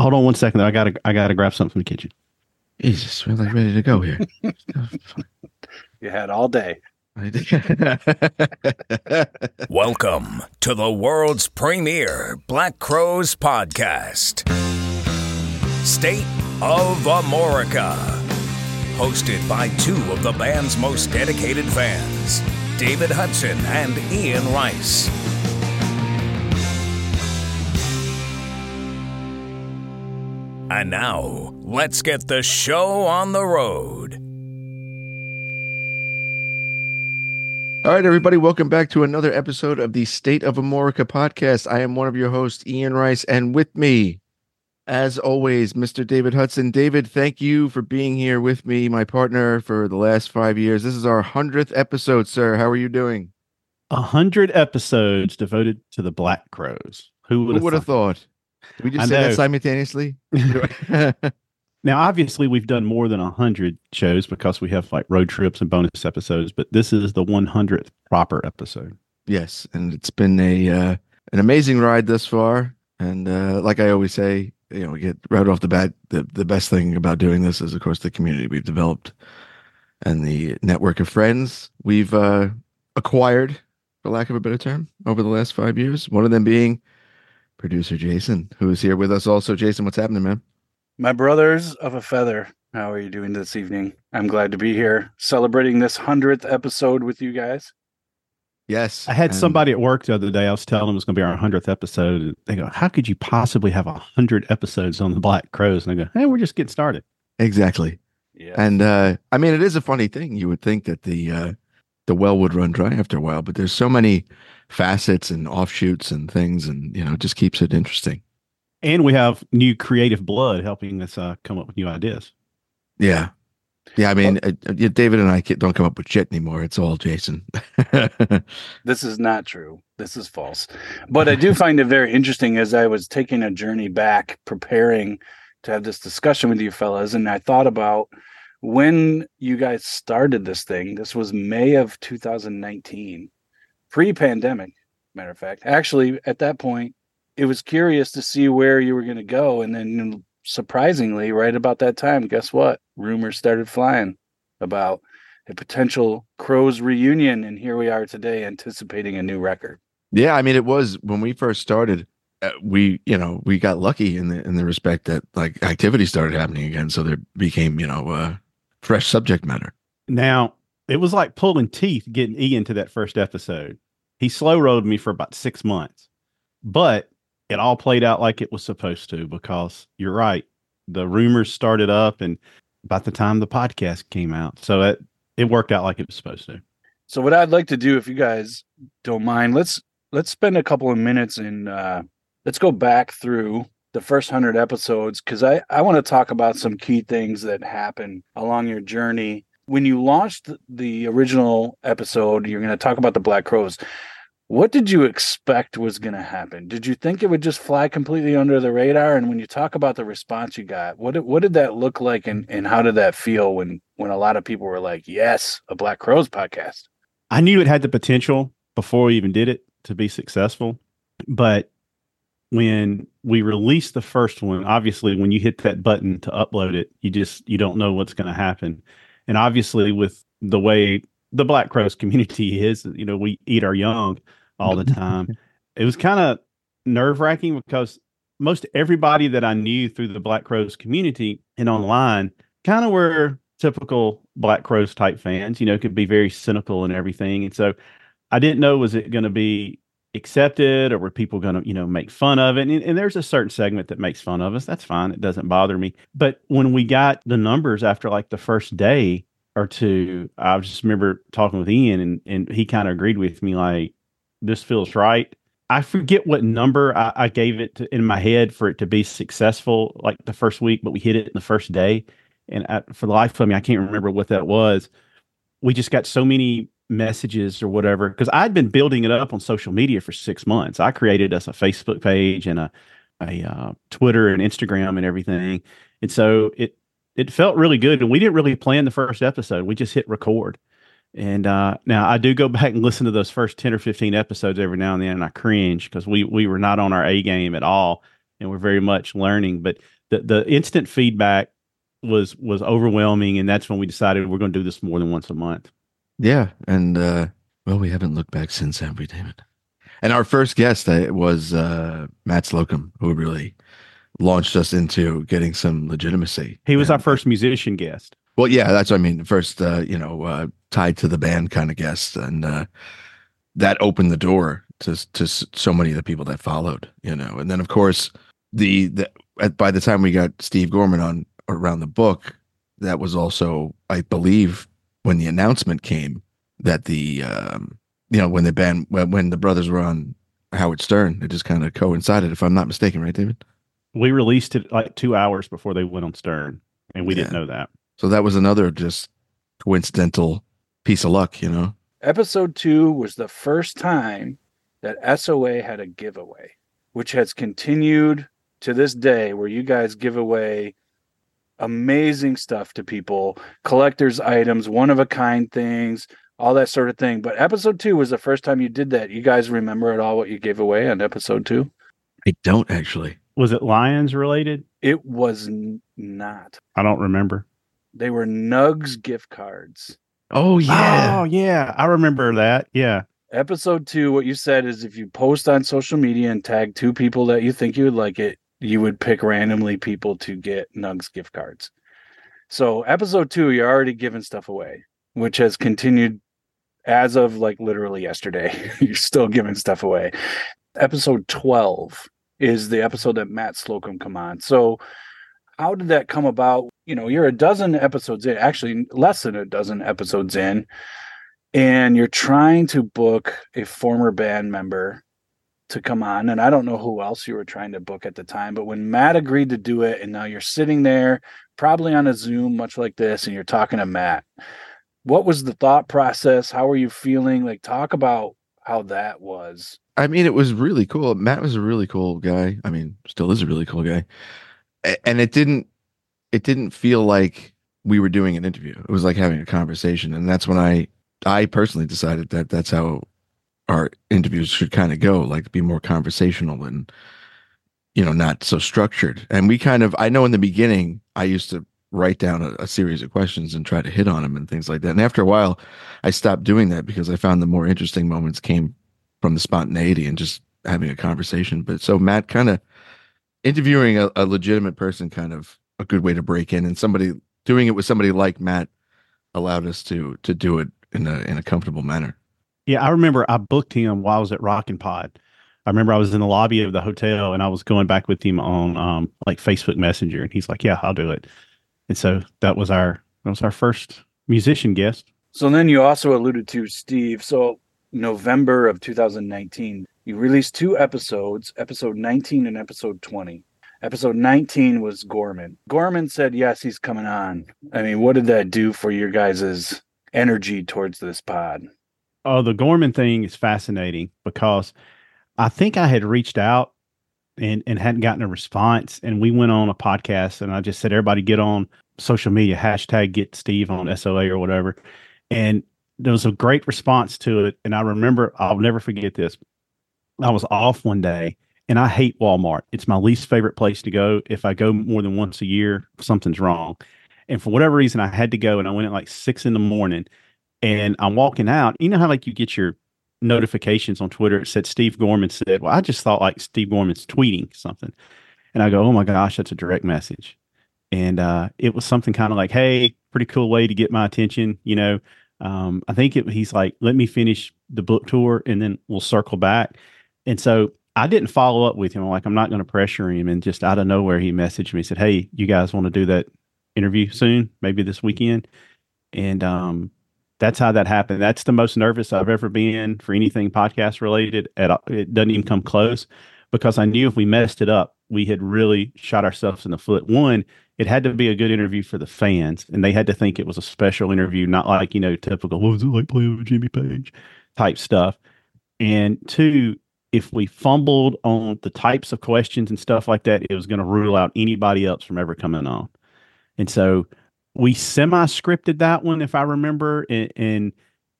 hold on one second. Though. I gotta I gotta grab something from the kitchen. Jesus, we're like ready to go here. You had all day. Welcome to the world's premier Black Crowes podcast, State of Amorica, Hosted by two of the band's most dedicated fans, David Hudson and Ian Rice. And now, let's get the show on the road. All right, everybody, welcome back to another episode of the State of Amorica podcast. I am one of your hosts, Ian Rice, and with me, as always, Mr. David Hudson. David, thank you for being here with me, my partner for the last five years. This is our 100th episode, sir. How are you doing? A hundred episodes devoted to the Black Crowes. Who would Who would have thought? Did we just I say that simultaneously? Now, obviously, we've done more than a hundred shows because we have like road trips and bonus episodes, but this is the one hundredth proper episode. yes, and it's been a uh, an amazing ride thus far. And uh, like I always say, you know, we get right off the bat. The the best thing about doing this is, of course, the community we've developed and the network of friends we've uh, acquired, for lack of a better term, over the last five years. One of them being producer Jason, who is here with us. Also, Jason, what's happening, man? My brothers of a feather, how are you doing this evening? I'm glad to be here celebrating this 100th episode with you guys. Yes, I had and- somebody at work the other day. I was telling them it was going to be our hundredth episode. and They go, "How could you possibly have a hundred episodes on the Black Crowes?" And I go, "Hey, we're just getting started." exactly. Yeah. And uh, I mean, it is a funny thing. You would think that the uh, the well would run dry after a while, but there's so many facets and offshoots and things, and you know, just keeps it interesting. And we have new creative blood helping us uh, come up with new ideas. Yeah, yeah. I mean, uh, uh, David and I don't come up with shit anymore. It's all Jason. this is not true. This is false. But I do find it very interesting as I was taking a journey back, preparing to have this discussion with you fellas. And I thought about when you guys started this thing. This was May of 2019, pre pandemic, matter of fact. Actually, at that point, it was curious to see where you were going to go. And then surprisingly, right about that time, guess what? Rumors started flying about a potential Crowes reunion, and here we are today, anticipating a new record. yeah, I mean, it was when we first started. Uh, we, you know, we got lucky in the in the respect that like activity started happening again, so there became, you know, uh, fresh subject matter. Now, it was like pulling teeth getting Ian to that first episode. He slow rode me for about six months, but it all played out like it was supposed to because you're right. The rumors started up, and about the time the podcast came out, so it it worked out like it was supposed to. So, what I'd like to do, if you guys don't mind, let's let's spend a couple of minutes and uh, let's go back through the first hundred episodes because I I want to talk about some key things that happened along your journey. When you launched the- original episode, you're going to talk about the Black Crowes. What did you expect was going to happen? Did you think it would just fly completely under the radar? And when you talk about the response you got, what did, what did that look like, and, and how did that feel when when a lot of people were like, "Yes, a Black Crowes podcast." I knew it had the potential before we even did it to be successful. But when we released the first one, obviously when you hit that button to upload it, you just you don't know what's going to happen. And obviously with the way the Black Crowes community is, you know, we eat our young all the time. it was kind of nerve-wracking because most everybody that I knew through the Black Crowes community and online kind of were typical Black Crowes type fans, you know, could be very cynical and everything. And so I didn't know was it going to be accepted or were people going to, you know, make fun of it? And, and there's a certain segment that makes fun of us. That's fine. It doesn't bother me. But when we got the numbers after like the first day or two, I just remember talking with Ian and, and he kind of agreed with me like, this feels right. I forget what number I, I gave it to, in my head for it to be successful, like the first week, but we hit it in the first day. And I, for the life of me, I can't remember what that was. We just got so many messages or whatever because I'd been building it up on social media for six months. I created us a Facebook page and a a uh, Twitter and Instagram and everything, and so it it felt really good. And we didn't really plan the first episode; we just hit record. And uh, now I do go back and listen to those first ten or fifteen episodes every now and then, and I cringe because we we were not on our A game at all. and we're very much learning. But the the instant feedback was was overwhelming, and that's when we decided we're going to do this more than once a month. Yeah, and uh, well, we haven't looked back since, have we, David? And our first guest uh, was uh, Matt Slocum, who really launched us into getting some legitimacy. He was and, our first musician guest. Well, yeah, that's what I mean. First, uh, you know, uh, tied to the band kind of guest, and uh, that opened the door to to so many of the people that followed. You know, and then of course the the at, by the time we got Steve Gorman on around the book, that was also, I believe, when the announcement came that the um, you know when the band when, when the brothers were on Howard Stern, it just kind of coincided, if I'm not mistaken, right, David? We released it like two hours before they went on Stern, and we yeah. didn't know that. So that was another just coincidental piece of luck, you know. Episode two was the first time that SOA had a giveaway, which has continued to this day, where you guys give away amazing stuff to people, collector's items, one of a kind things, all that sort of thing. But episode two was the first time you did that. You guys remember at all what you gave away on episode two? I don't actually. Was it Lions related? It was n- not. I don't remember. They were Nugs gift cards. Oh yeah. Oh yeah. I remember that. Yeah. Episode two, what you said is if you post on social media and tag two people that you think you would like it, you would pick randomly people to get Nugs gift cards. So episode two, you're already giving stuff away, which has continued as of like literally yesterday. you're still giving stuff away. Episode 12 is the episode that Matt Slocum come on. So how did that come about? You know, you're a dozen episodes in, actually less than a dozen episodes in, and you're trying to book a former band member to come on and i don't know who else you were trying to book at the time but when matt agreed to do it and now you're sitting there probably on a zoom much like this and you're talking to matt what was the thought process? How are you feeling? Like talk about how that was. I mean it was really cool. Matt was a really cool guy. I mean still is a really cool guy. And it didn't it didn't feel like we were doing an interview. It was like having a conversation and that's when i i personally decided that that's how our interviews should kind of go, like be more conversational and you know not so structured. And we kind of I know in the beginning I used to write down a, a, series of questions and try to hit on them and things like that. And after a while, I stopped doing that because I found the more interesting moments came from the spontaneity and just having a conversation. But so Matt kind of interviewing a, a legitimate person, kind of a good way to break in, and somebody doing it with somebody like Matt allowed us to to do it in a in a comfortable manner. Yeah, I remember I booked him while I was at Rockin' Pod. I remember I was in the lobby of the hotel and I was going back with him on um, like Facebook Messenger, and he's like, "Yeah, I'll do it." And so that was our that was our first musician guest. So then you also alluded to Steve. So November of 2019, you released two episodes, episode 19 and episode 20. Episode 19 was Gorman. Gorman said, Yes, he's coming on. I mean, what did that do for your guys' energy towards this pod? Oh, the Gorman thing is fascinating because I think I had reached out and and hadn't gotten a response, and we went on a podcast, and I just said, everybody get on social media hashtag get Steve on SOA or whatever, and there was a great response to it. And I remember, I'll never forget this. I was off one day, and I hate Walmart. It's my least favorite place to go. If I go more than once a year, something's wrong. And for whatever reason, I had to go, and I went at like six in the morning and I'm walking out. You know how like you get your notifications on Twitter. It said Steve Gorman said, "Well, I just thought like Steve Gorman's tweeting something," and I go, "Oh my gosh, that's a direct message." And uh, it was something kind of like, "Hey, pretty cool way to get my attention." You know, um, I think it, he's like, "Let me finish the book tour, and then we'll circle back." And so I didn't follow up with him. I'm like, I'm not going to pressure him. And just out of nowhere, he messaged me, said, Hey, you guys want to do that interview soon? Maybe this weekend. And um, that's how that happened. That's the most nervous I've ever been for anything podcast related. At all. it doesn't even come close because I knew if we messed it up, we had really shot ourselves in the foot. One, it had to be a good interview for the fans, and they had to think it was a special interview, not like you know typical "what was it like playing with Jimmy Page" type stuff. And two, if we fumbled on the types of questions and stuff like that, it was going to rule out anybody else from ever coming on. And so we semi scripted that one, if I remember, and, and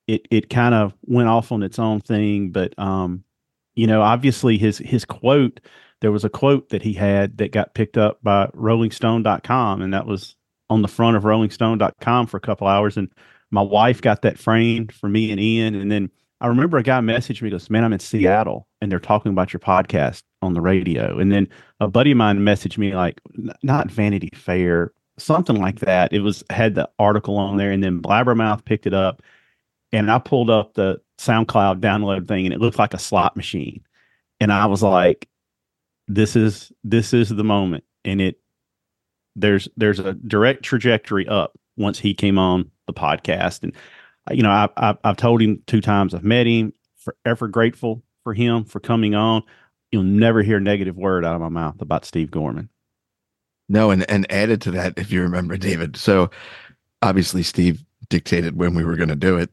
it it kind of went off on its own thing. But um, you know, obviously his his quote there was a quote that he had that got picked up by rollingstone.com and that was on the front of rollingstone.com for a couple hours and my wife got that framed for me and Ian and then I remember a guy messaged me goes, "Man, I'm in Seattle and they're talking about your podcast on the radio." And then a buddy of mine messaged me like not Vanity Fair, something like that. It was had the article on there and then Blabbermouth picked it up and I pulled up the SoundCloud download thing and it looked like a slot machine. And I was like, this is this is the moment. And it there's there's a direct trajectory up once he came on the podcast. And uh, you know, I, I I've told him two times I've met him, forever grateful for him for coming on. You'll never hear a negative word out of my mouth about Steve Gorman. No, and and added to that, if you remember, David. So obviously, Steve dictated when we were going to do it,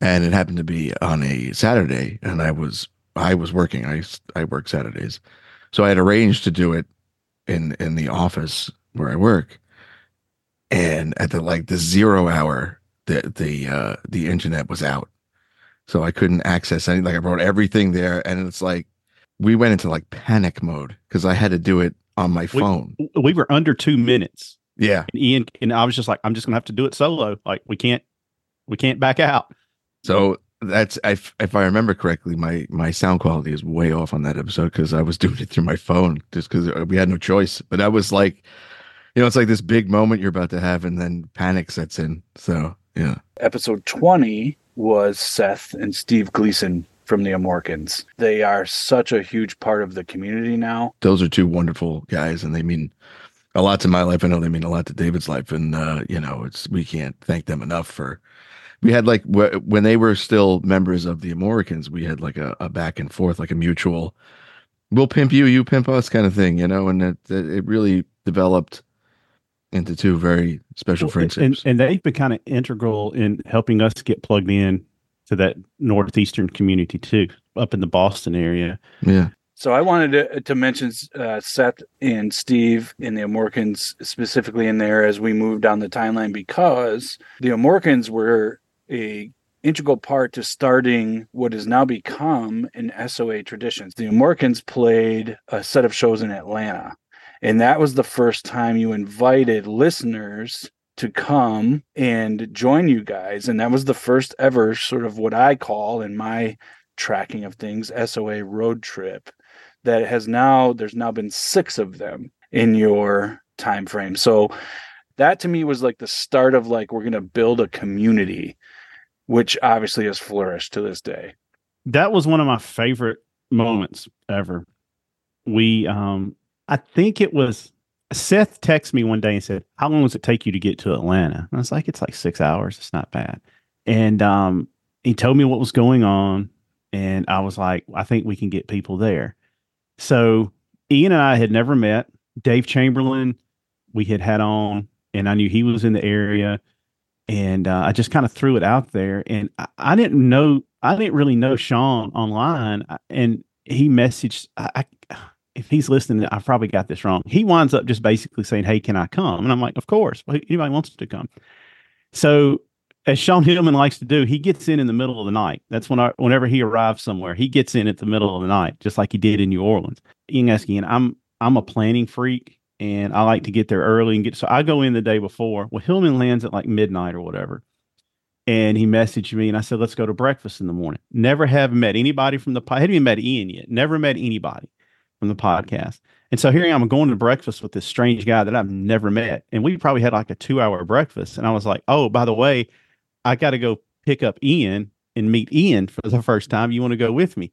and it happened to be on a Saturday, and I was I was working. I I work Saturdays, so I had arranged to do it in in the office where I work, and at the like the zero hour, the the uh, the internet was out, so I couldn't access any. Like I wrote everything there, and it's like we went into like panic mode because I had to do it on my phone. We, we were under two minutes. Yeah, and Ian and I was just like, I'm just gonna have to do it solo. Like we can't, we can't back out. So that's if if I remember correctly, my my sound quality is way off on that episode because I was doing it through my phone just because uh, we had no choice. But that was like, you know, it's like this big moment you're about to have, and then panic sets in. So yeah. Episode twenty was Seth and Steve Gleason from the Amorkins. They are such a huge part of the community now. Those are two wonderful guys, and they mean a lot to my life. I know they mean a lot to David's life, and uh, you know, it's we can't thank them enough for we had like wh- when they were still members of the Amorkins, we had like a, a, back and forth, like a mutual, we'll pimp you, you pimp us kind of thing, you know, and it, it really developed into two very special well, friendships. And, and they've been kind of integral in helping us get plugged in to that northeastern community too, up in the Boston area. Yeah. So I wanted to, to mention uh, Seth and Steve and the Amorkins specifically in there as we move down the timeline because the Amorkins were a integral part to starting what has now become an SOA tradition. The Amorkins played a set of shows in Atlanta, and that was the first time you invited listeners to come and join you guys. And that was the first ever sort of what I call in my tracking of things SOA road trip that has now there's now been six of them in your time frame. So that to me was like the start of like we're going to build a community which obviously has flourished to this day. That was one of my favorite moments ever. We, um, I think it was Seth texted me one day and said, How long does it take you to get to Atlanta? And I was like, It's like six hours. It's not bad. And um, he told me what was going on. And I was like, I think we can get people there. So Ian and I had never met. Dave Chamberlain, we had had on, and I knew he was in the area and uh, I just kind of threw it out there. And I, I, didn't know, I didn't really know Sean online, and he messaged. I, I, if he's listening, I probably got this wrong. He winds up just basically saying, "Hey, can I come?" And I'm like, "Of course. Anybody wants to come." So, as Sean Hillman likes to do, he gets in in the middle of the night. That's when I, whenever he arrives somewhere, he gets in at the middle of the night, just like he did in New Orleans. Ian asking, I'm I'm a planning freak and I like to get there early and get so I go in the day before. Well, Hillman lands at like midnight or whatever. And he messaged me and I said, let's go to breakfast in the morning. Never have met anybody from the I hadn't even met Ian yet. Never met anybody from the podcast. And so here I am going to breakfast with this strange guy that I've never met. And we probably had like a two hour breakfast. And I was like, oh, by the way, I got to go pick up Ian and meet Ian for the first time. You want to go with me?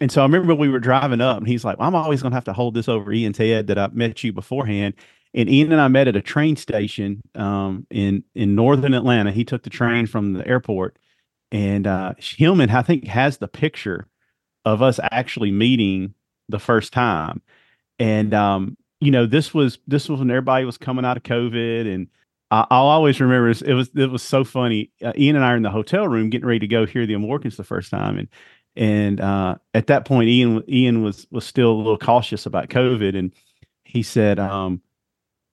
And so I remember we were driving up, and he's like, well, "I'm always going to have to hold this over Ian's head that I met you beforehand." And Ian and I met at a train station um, in in northern Atlanta. He took the train from the airport, and uh, Hillman, I think, has the picture of us actually meeting the first time. And um, you know, this was this was when everybody was coming out of COVID, and I, will always remember it was it was so funny. Uh, Ian and I are in the hotel room getting ready to go hear the Amorkins the first time, and and uh, at that point, Ian Ian was was still a little cautious about COVID, and he said, um,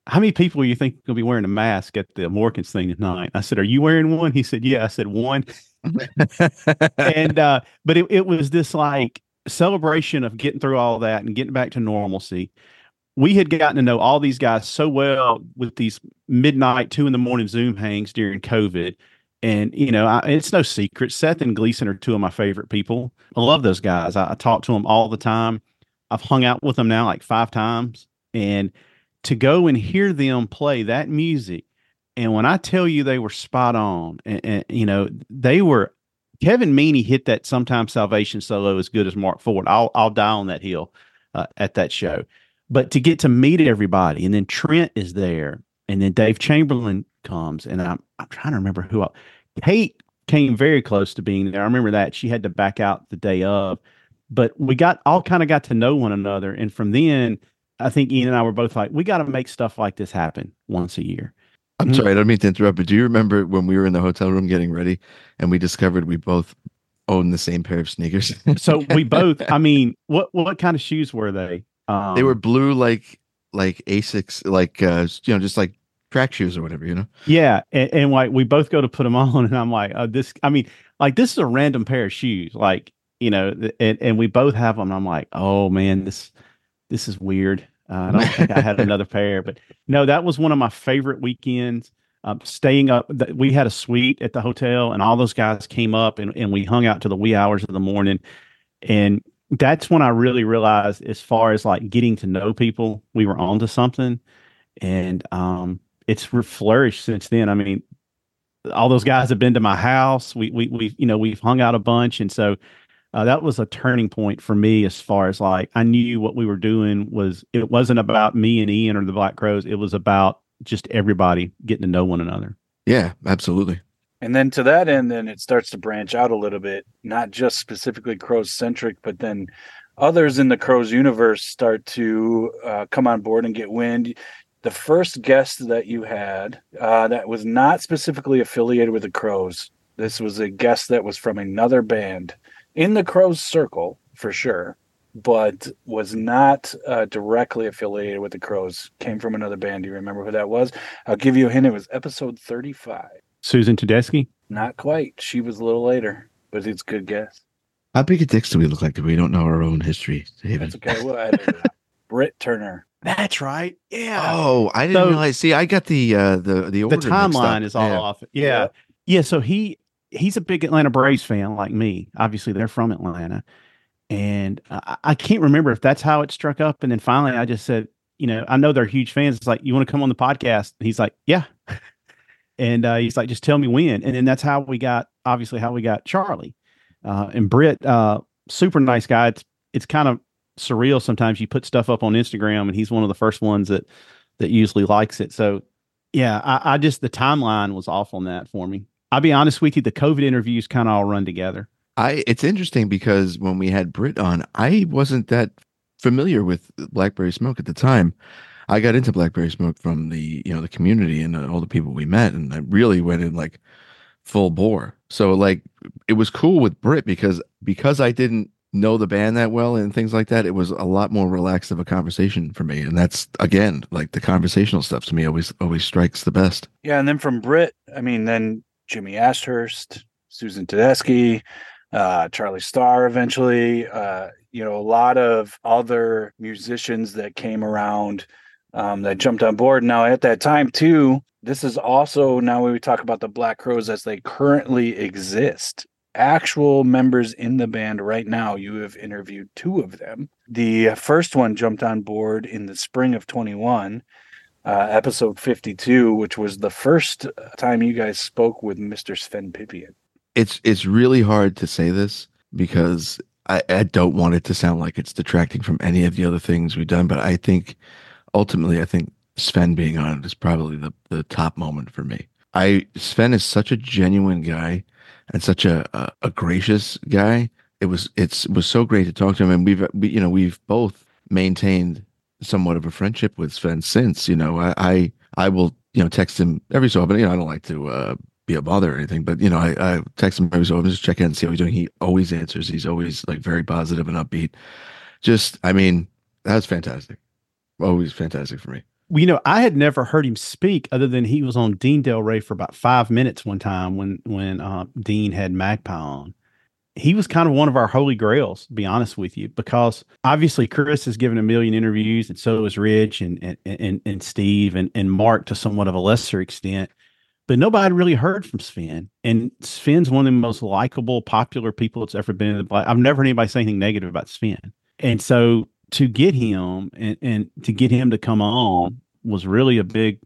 "How many people do you think to be wearing a mask at the Morkins thing tonight?" I said, "Are you wearing one?" He said, "Yeah." I said, "One." and uh, but it, it was this like celebration of getting through all that and getting back to normalcy. We had gotten to know all these guys so well with these midnight, two in the morning Zoom hangs during COVID. And, you know, I, it's no secret. Seth and Gleason are two of my favorite people. I love those guys. I, I talk to them all the time. I've hung out with them now like five times. And to go and hear them play that music, and when I tell you they were spot on, and, and you know, they were Kevin Meaney hit that sometimes salvation solo as good as Mark Ford. I'll I'll die on that hill uh, at that show. But to get to meet everybody, and then Trent is there, and then Dave Chamberlain comes, and I'm I'm trying to remember who. I, Kate came very close to being there. I remember that she had to back out the day of, but we got all kind of got to know one another, and from then, I think Ian and I were both like, we got to make stuff like this happen once a year. I'm sorry, I don't mean to interrupt, but do you remember when we were in the hotel room getting ready and we discovered we both own the same pair of sneakers? so we both, I mean, what what kind of shoes were they? Um, they were blue, like like Asics, like uh, you know, just like track shoes or whatever, you know. Yeah, and, and like we both go to put them on, and I'm like, oh, this. I mean, like this is a random pair of shoes, like you know, and and we both have them. I'm like, oh man, this this is weird. Uh, I don't think I had another pair, but no, that was one of my favorite weekends. Um, staying up, we had a suite at the hotel, and all those guys came up, and, and we hung out to the wee hours of the morning. And that's when I really realized, as far as like getting to know people, we were onto something. And um, it's flourished since then. I mean, all those guys have been to my house. We we we you know we've hung out a bunch, and so uh, that was a turning point for me as far as like I knew what we were doing was it wasn't about me and Ian or the Black Crowes. It was about just everybody getting to know one another. Yeah, absolutely. And then to that end, then it starts to branch out a little bit, not just specifically Crowes centric, but then others in the Crowes universe start to uh, come on board and get wind. The first guest that you had uh, that was not specifically affiliated with the Crowes, this was a guest that was from another band in the Crow's circle for sure, but was not uh, directly affiliated with the Crowes. Came from another band. Do you remember who that was? I'll give you a hint. It was episode 35. Susan Tedeschi? Not quite. She was a little later, but it's a good guess. How big a dicks do we look like if we don't know our own history, David? That's okay. Well, Britt Turner. That's right. Yeah. Oh, I didn't so, realize. See, I got the uh the the the timeline is all yeah. off. Yeah. yeah. Yeah. So he he's a big Atlanta Braves fan like me. Obviously, they're from Atlanta, and I, I, can't remember if that's how it struck up. And then finally, I just said, you know, I know they're huge fans. It's like, you want to come on the podcast? And he's like, yeah. and uh, he's like, just tell me when. And then that's how we got, obviously, how we got Charlie uh, and Britt. Uh, super nice guy. It's it's kind of surreal sometimes. You put stuff up on Instagram, and he's one of the first ones that that usually likes it. So yeah, I, I just the timeline was off on that for me. I'll be honest with you, the COVID interviews kind of all run together. I it's interesting because when we had Britt on, I wasn't that familiar with Blackberry Smoke at the time. I got into Blackberry Smoke from the you know the community and uh, all the people we met, and I really went in like full bore. So like it was cool with Britt because because I didn't know the band that well and things like that, it was a lot more relaxed of a conversation for me. And that's again like the conversational stuff to me always always strikes the best. Yeah, and then from Britt, I mean, then Jimmy Ashurst, Susan Tedeschi, uh, Charlie Starr eventually, uh, you know, a lot of other musicians that came around um, that jumped on board. Now, at that time, too, this is also now when we talk about the Black Crowes as they currently exist. Actual members in the band right now, you have interviewed two of them. The first one jumped on board in the spring of 21 uh, episode 52, which was the first time you guys spoke with Mr. Sven Pipien. It's it's really hard to say this because I, I don't want it to sound like it's detracting from any of the other things we've done, but I think ultimately I think Sven being on it is probably the, the top moment for me. I Sven is such a genuine guy and such a, a, a gracious guy. It was it's it was so great to talk to him, and we've we, you know we've both maintained somewhat of a friendship with Sven since. You know, I I, I will you know text him every so often. You know, I don't like to uh, be a bother or anything, but you know, I, I text him every so often just check in and see how he's doing. He always answers. He's always like very positive and upbeat. Just, I mean, that was fantastic. Always fantastic for me. Well, you know, I had never heard him speak other than he was on Dean Delray for about five minutes one time when when uh, Dean had Magpie on, he was kind of one of our holy grails, to be honest with you, because obviously Chris has given a million interviews, and so has Rich and and and, and Steve and, and Mark to somewhat of a lesser extent. But nobody really heard from Sven. And Sven's one of the most likable, popular people that's ever been in the black. I've never heard anybody say anything negative about Sven. And so to get him and, and to get him to come on was really a big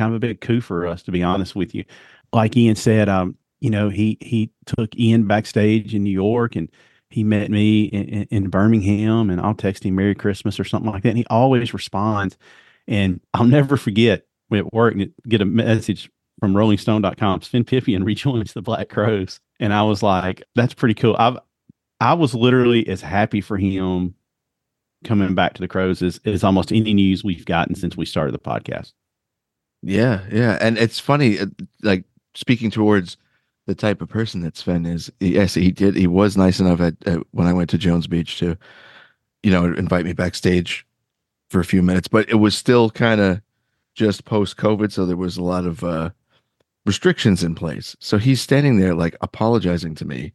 kind of a big coup for us, to be honest with you. Like Ian said, um, you know, he he took Ian backstage in New York and he met me in, in, Birmingham and I'll text him Merry Christmas or something like that. And he always responds. And I'll never forget at work and get a message from rollingstone.com, Sven Pipien rejoins the Black Crowes. And I was like, that's pretty cool. I've, I was literally as happy for him coming back to the Crowes as, as almost any news we've gotten since we started the podcast. Yeah, yeah. And it's funny, uh, like speaking towards the type of person that Sven is. Yes, he did. He was nice enough at, at, when I went to Jones Beach to, you know, invite me backstage for a few minutes. But it was still kind of just post COVID, so there was a lot of uh, restrictions in place. So he's standing there like apologizing to me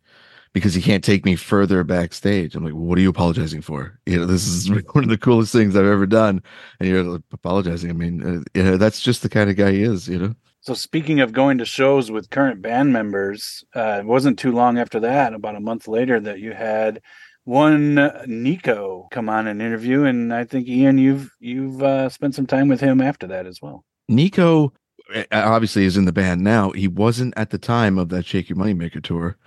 because he can't take me further backstage. I'm like, well, what are you apologizing for? You know, this is one of the coolest things I've ever done, and you're apologizing. I mean, uh, you know, that's just the kind of guy he is. You know. So speaking of going to shows with current band members, uh, it wasn't too long after that, about a month later, that you had one Nico come on an interview, and I think Ian, you've you've uh, spent some time with him after that as well. Nico obviously is in the band now. He wasn't at the time of that Shake Your Moneymaker tour,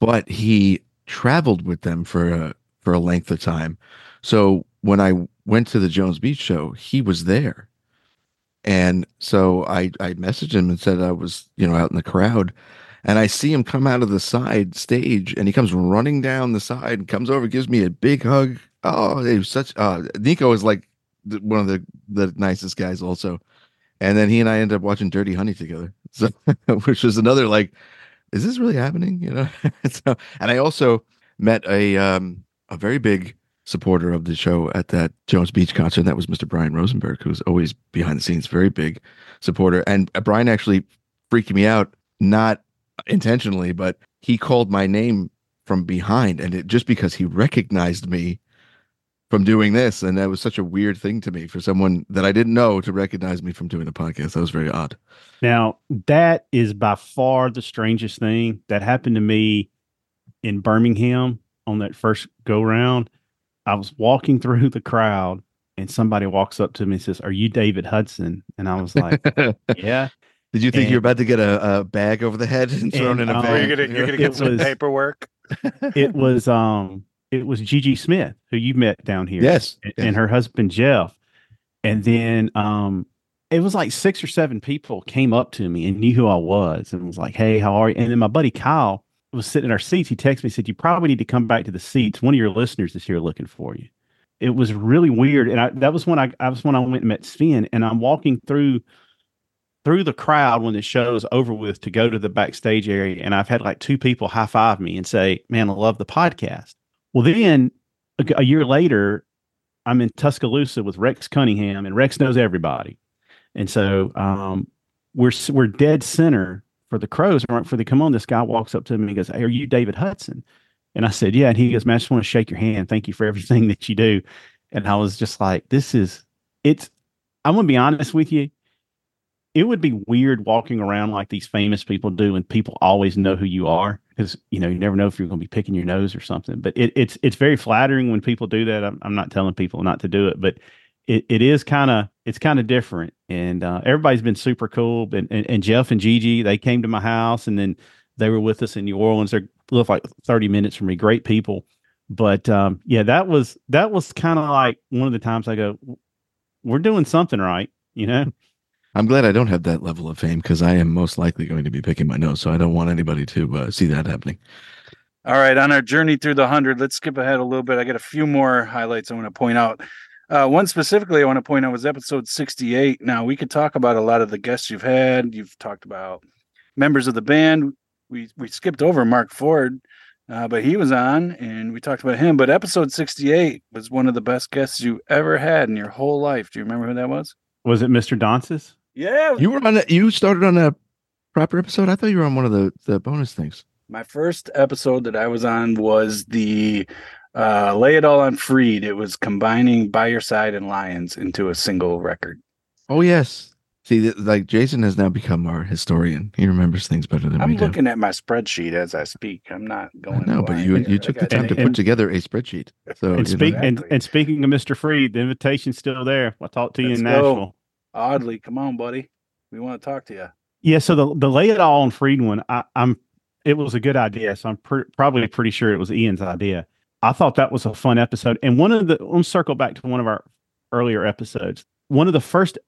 but he traveled with them for a for a length of time. So when I went to the Jones Beach show, he was there. And so I I messaged him and said I was, you know, out in the crowd. And I see him come out of the side stage and he comes running down the side and comes over, gives me a big hug. Oh, he was such uh Nico is like one of the the nicest guys also. And then he and I ended up watching Dirty Honey together. So which was another like, is this really happening? You know? so and I also met a um a very big supporter of the show at that Jones Beach concert. And that was Mr. Brian Rosenberg, who's always behind the scenes, very big supporter. And uh, Brian actually freaked me out, not intentionally, but he called my name from behind, and it just because he recognized me from doing this, and that was such a weird thing to me for someone that I didn't know to recognize me from doing a podcast. That was very odd. Now, that is by far the strangest thing that happened to me in Birmingham on that first go round. I was walking through the crowd and somebody walks up to me and says, Are you David Hudson? And I was like, Yeah. Did you think and, you were about to get a, a, bag over the head and thrown and, in a um, bag? You're gonna, you're gonna get some was, paperwork. it was um it was Gigi Smith who you met down here. Yes. And, yes. and her husband Jeff. And then um it was like six or seven people came up to me and knew who I was and was like, Hey, how are you? And then my buddy Kyle was sitting in our seats, he texted me, said, You probably need to come back to the seats. One of your listeners is here looking for you. It was really weird. And I, that was when I, I was when I went and met Sven and I'm walking through through the crowd when the show is over with to go to the backstage area. And I've had like two people high five me and say, Man, I love the podcast. Well, then a, a year later, I'm in Tuscaloosa with Rex Cunningham, and Rex knows everybody. And so um, we're we're dead center for the Crowes, right before they come on, this guy walks up to me and goes, Hey, are you David Hudson? And I said, Yeah. And he goes, Man, I just want to shake your hand. Thank you for everything that you do. And I was just like, This is, it's, I'm going to be honest with you. It would be weird walking around like these famous people do and people always know who you are because, you know, you never know if you're going to be picking your nose or something. But it, it's, it's very flattering when people do that. I'm, I'm not telling people not to do it, but it, it is kind of it's kind of different. And uh, everybody's been super cool and, and, and, jeff and gigi they came to my house and then they were with us in new orleans. They're live like 30 minutes from me great people. But um, yeah that was that was kind of like one of the times i go we're doing something right you know? I'm glad i don't have that level of fame because i am most likely going to be picking my nose so i don't want anybody to uh, see that happening. All right on our journey through the 100 let's skip ahead a little bit. I got a few more highlights i want to point out uh, one specifically I want to point out was episode 68. Now, we could talk about a lot of the guests you've had. You've talked about members of the band. We we skipped over Mark Ford, uh, but he was on and we talked about him. But episode 68 was one of the best guests you ever had in your whole life. Do you remember who that was? Was it Mr. Donsis? Yeah. You were on a, you started on a proper episode? I thought you were on one of the, the bonus things. My first episode that I was on was the uh, Lay It All on Freed. It was combining By Your Side and Lions into a single record. Oh yes. See, th- like Jason has now become our historian. He remembers things better than I'm we do. looking at my spreadsheet as I speak. I'm not going. No, but you here. you took the time you. to And- put together a spreadsheet. So And speak and, and speaking of Mr. Freed, the invitation's still there. I'll talk to you Let's in go. Nashville. Oddly, come on, buddy. We want to talk to you. Yeah, so the the lay it all on Freed one, I, I'm it was a good idea. So I'm pr- probably pretty sure it was Ian's idea. I thought that was a fun episode. And one of the let's circle back to one of our earlier episodes. One of the first,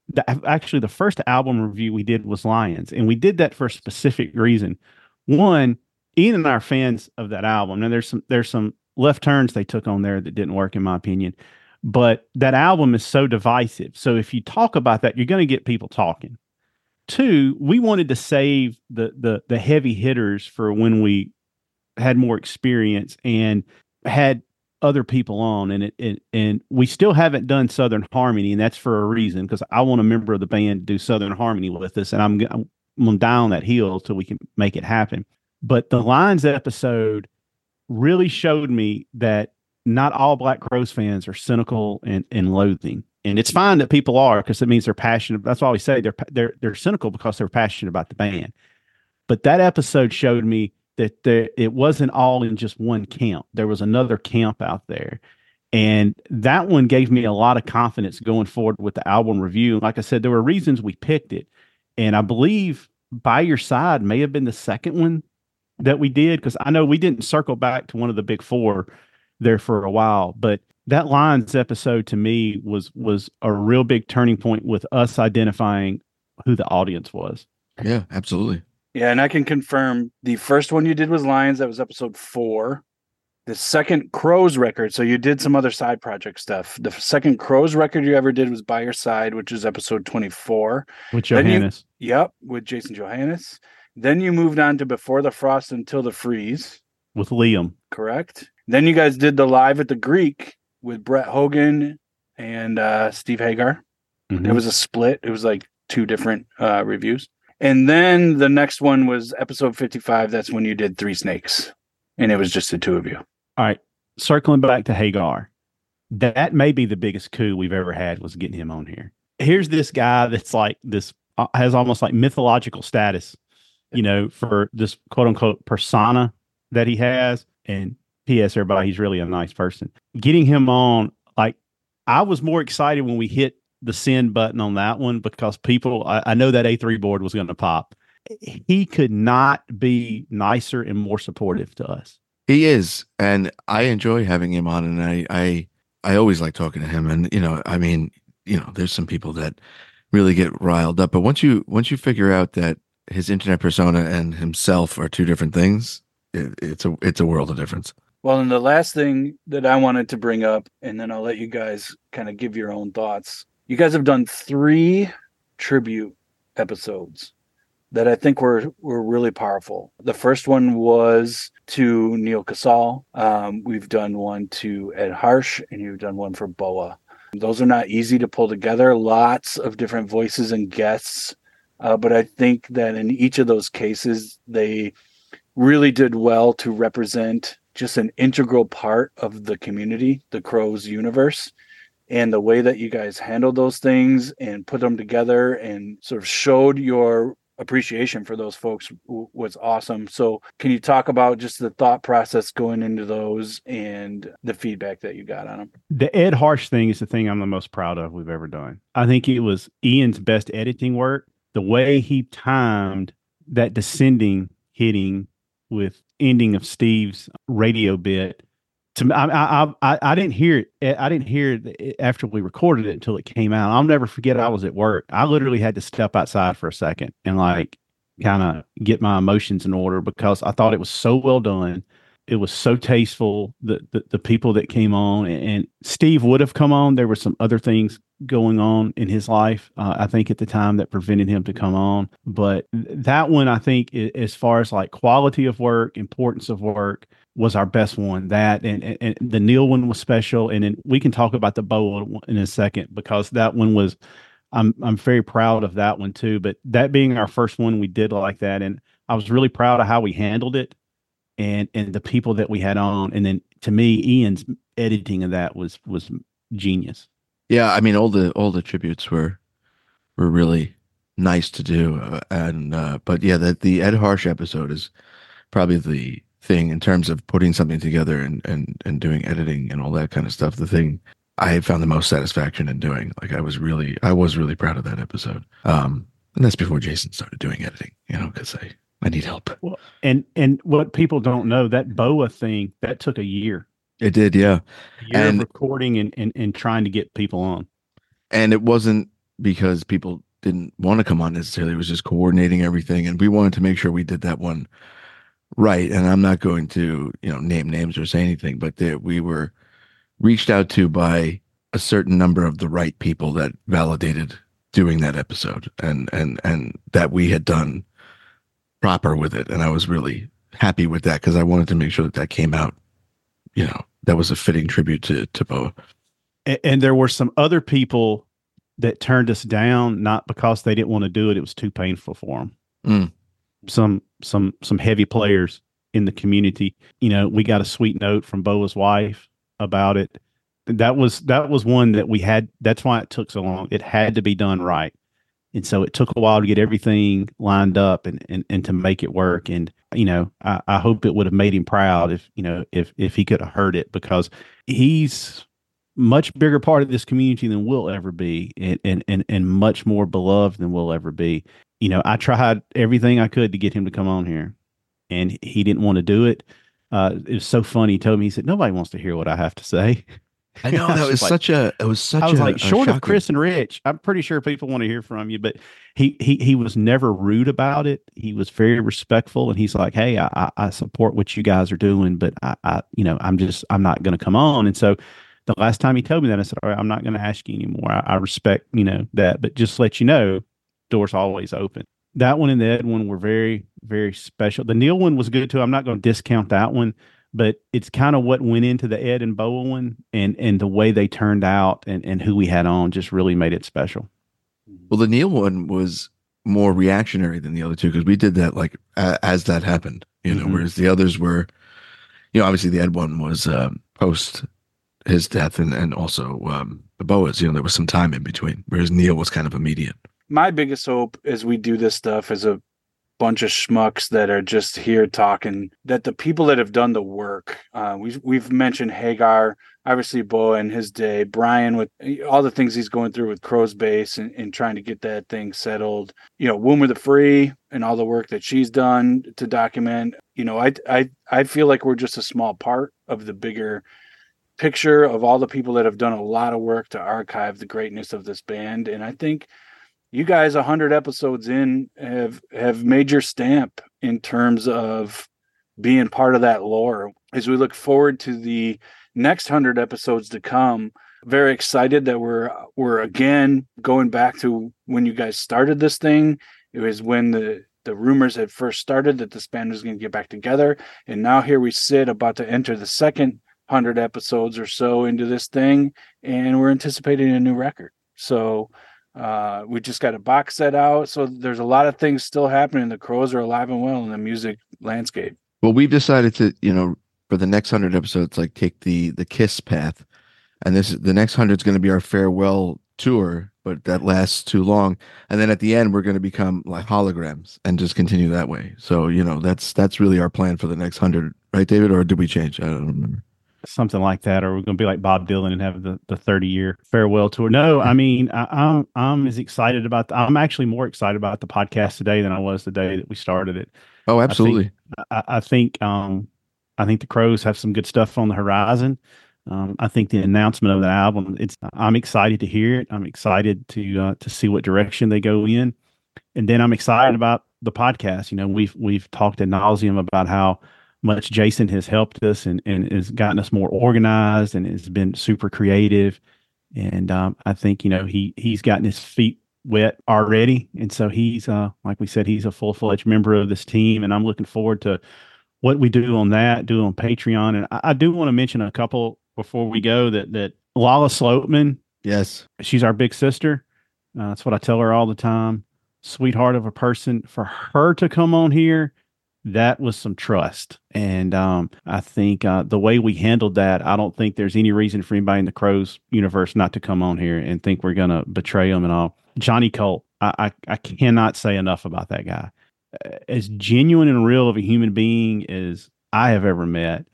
actually, the first album review we did was Lions, and we did that for a specific reason. One, Ian and I are fans of that album. Now, there's some there's some left turns they took on there that didn't work, in my opinion. But that album is so divisive. So if you talk about that, you're going to get people talking. Two, we wanted to save the the the heavy hitters for when we had more experience and had other people on and it, it and we still haven't done southern harmony and that's for a reason because i want a member of the band to do southern harmony with us and i'm, I'm gonna die on that hill so we can make it happen. But the Lions episode really showed me that not all black crowes fans are cynical and, and loathing and it's fine that people are because it means they're passionate that's why we say they're they're they're cynical because they're passionate about the band. But that episode showed me that there, it wasn't all in just one camp. There was another camp out there. And that one gave me a lot of confidence going forward with the album review. Like I said, there were reasons we picked it. And I believe By Your Side may have been the second one that we did because I know we didn't circle back to one of the big four there for a while. But that Lions episode to me was was a real big turning point with us identifying who the audience was. yeah, absolutely. Yeah, and I can confirm the first one you did was Lions. That was episode four. The second Crowes record. So you did some other side project stuff. The second Crowes record you ever did was By Your Side, which is episode 24. With Then you- Johannes. Yep, with Jason Johannes. Then you moved on to Before the Frost Until the Freeze, with Liam. correct? Then you guys did the Live at the Greek with Brett Hogan and uh, Steve Hagar. Mhm. It was a split. It was like two different uh, reviews. And then the next one was episode 55. That's when you did Three Snakes. And it was just the two of you. All right, circling back to Hagar, that may be the biggest coup we've ever had was getting him on here. Here's this guy that's like this uh, has almost like mythological status, you know, for this quote unquote persona that he has. And P.S. Everybody, he's really a nice person. Getting him on, like, I was more excited when we hit the send button on that one because people, I, I know that A3 board was going to pop. He could not be nicer and more supportive to us. He is, and I enjoy having him on, and I I I always like talking to him, and you know, I mean, you know, there's some people that really get riled up, but once you once you figure out that his internet persona and himself are two different things, it, it's a it's a world of difference. Well, and the last thing that I wanted to bring up, and then I'll let you guys kind of give your own thoughts. You guys have done three tribute episodes that I think were were really powerful. The first one was to Neal Casal. Um, we've done one to Ed Harsch, and you've done one for Boa. Those are not easy to pull together. Lots of different voices and guests, uh, but I think that in each of those cases, they really did well to represent just an integral part of the community, the Crowes universe. And the way that you guys handled those things and put them together and sort of showed your appreciation for those folks was awesome. So, can you talk about just the thought process going into those and the feedback that you got on them? the Ed Harsch thing is the thing I'm the most proud of we've ever done. I think it was Ian's best editing work. The way he timed that descending hitting with ending of Steve's radio bit. To me, I, I, I, I didn't hear it. I didn't hear it after we recorded it until it came out. I'll never forget. I was at work. I literally had to step outside for a second and like kind of get my emotions in order because I thought it was so well done it was so tasteful. The, the the people that came on and, and Steve would have come on. There were some other things going on in his life, uh, I think, at the time that prevented him to come on. But that one, I think, as far as like quality of work, importance of work, was our best one. That and, and, and the Neil one was special, and then we can talk about the Boa in a second because that one was. I'm I'm very proud of that one too. But that being our first one, we did like that, and I was really proud of how we handled it and and the people that we had on, and then to me, Ian's editing of that was was genius. Yeah, I mean, all the all the tributes were were really nice to do, uh, and uh, but yeah, the the Ed Harsch episode is probably the thing in terms of putting something together and and and doing editing and all that kind of stuff. The thing I found the most satisfaction in doing. Like I was really, I was really proud of that episode. Um, and that's before Jason started doing editing, you know, because I I need help. Well, and and what people don't know that boa thing that took a year. It did, yeah. A year and, of recording and, and and trying to get people on. And it wasn't because people didn't want to come on necessarily. It was just coordinating everything, and we wanted to make sure we did that one right. And I'm not going to you know name names or say anything, but that we were reached out to by a certain number of the right people that validated doing that episode and and and that we had done proper with it and i was really happy with that because i wanted to make sure that that came out you know that was a fitting tribute to to boa and, and there were some other people that turned us down not because they didn't want to do it it was too painful for them mm. some some some heavy players in the community you know we got a sweet note from boa's wife about it. That was that was one that we had. That's why it took so long. It had to be done right, and so it took a while to get everything lined up and and, and to make it work. And you know, I, I hope it would have made him proud if you know if if he could have heard it because he's much bigger part of this community than we'll ever be and, and and and much more beloved than we'll ever be you know i tried everything i could to get him to come on here and he didn't want to do it uh, it was so funny. He told me, he said, nobody wants to hear what I have to say. I know that was, like, such a, it was such I was a, like, short of Chris and Rich, I'm pretty sure people want to hear from you, but he, he, he was never rude about it. He was very respectful and he's like, Hey, I, I support what you guys are doing, but I, I you know, I'm just, I'm not going to come on. And so the last time he told me that, I said, all right, I'm not going to ask you anymore. I, I respect, you know, that, but just let you know, doors always open that one and the Ed one were very, very special. The Neal one was good too. I'm not going to discount that one, but it's kind of what went into the Ed and Boa one and and the way they turned out and and who we had on just really made it special. Well, the Neal one was more reactionary than the other two because we did that like uh, as that happened, you know, mm-hmm. whereas the others were, you know, obviously the Ed one was um, post his death and and also um, the Boas, you know, there was some time in between, whereas Neal was kind of immediate my biggest hope as we do this stuff as a bunch of schmucks that are just here talking that the people that have done the work uh, we've we've mentioned hagar obviously boa and his day brian with all the things he's going through with crow's base and, and trying to get that thing settled. You know womb of the free and all the work that she's done to document you know i i i feel like we're just a small part of the bigger picture of all the people that have done a lot of work to archive the greatness of this band. And i think you guys 100 episodes in have have made your stamp in terms of being part of that lore. As we look forward to the next 100 episodes to come very excited that we're we're again going back to when you guys started this thing. It was when the the rumors had first started that the band was going to get back together. And now here we sit about to enter the second 100 episodes or so into this thing and we're anticipating a new record. So uh, we just got a box set out, so there's a lot of things still happening. The crowes are alive and well in the music landscape. Well, we've decided to, you know, for the next hundred episodes, like take the the Kiss path, and this is the next hundred is going to be our farewell tour, but that lasts too long. And then at the end, we're going to become like holograms and just continue that way. So you know, that's that's really our plan for the next hundred, right, David? Or did we change? I don't remember something like that, or we're going to be like Bob Dylan and have the, the 30 year farewell tour. No, I mean, I, am I'm, I'm as excited about, the, I'm actually more excited about the podcast today than I was the day that we started it. Oh, absolutely. I think, I, I think, um, I think the Crowes have some good stuff on the horizon. Um, I think the announcement of the album, it's, I'm excited to hear it. I'm excited to, uh, to see what direction they go in. And then I'm excited about the podcast. You know, we've, we've talked ad nauseum about how, much Jason has helped us and, and has gotten us more organized and has been super creative. And um, I think, you know, he he's gotten his feet wet already. And so he's uh like we said, he's a full fledged member of this team. And I'm looking forward to what we do on that, do on Patreon. And I, I do want to mention a couple before we go that that Lala Sloatman. Yes. She's our big sister. Uh, that's what I tell her all the time. Sweetheart of a person. For her to come on here that was some trust. And um, I think uh, the way we handled that, I don't think there's any reason for anybody in the Crowes universe not to come on here and think we're going to betray them and all. Johnny Colt, I, I, I cannot say enough about that guy. As genuine and real of a human being as I have ever met.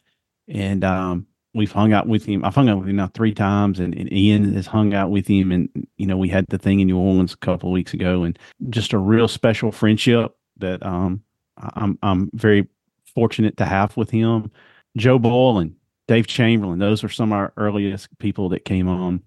And um, we've hung out with him. I've hung out with him now three times, and, and, Ian has hung out with him. And you know, we had the thing in New Orleans a couple of weeks ago, and just a real special friendship that um, I'm I'm very fortunate to have with him. Joe Boylan, Dave Chamberlain, those were some of our earliest people that came on.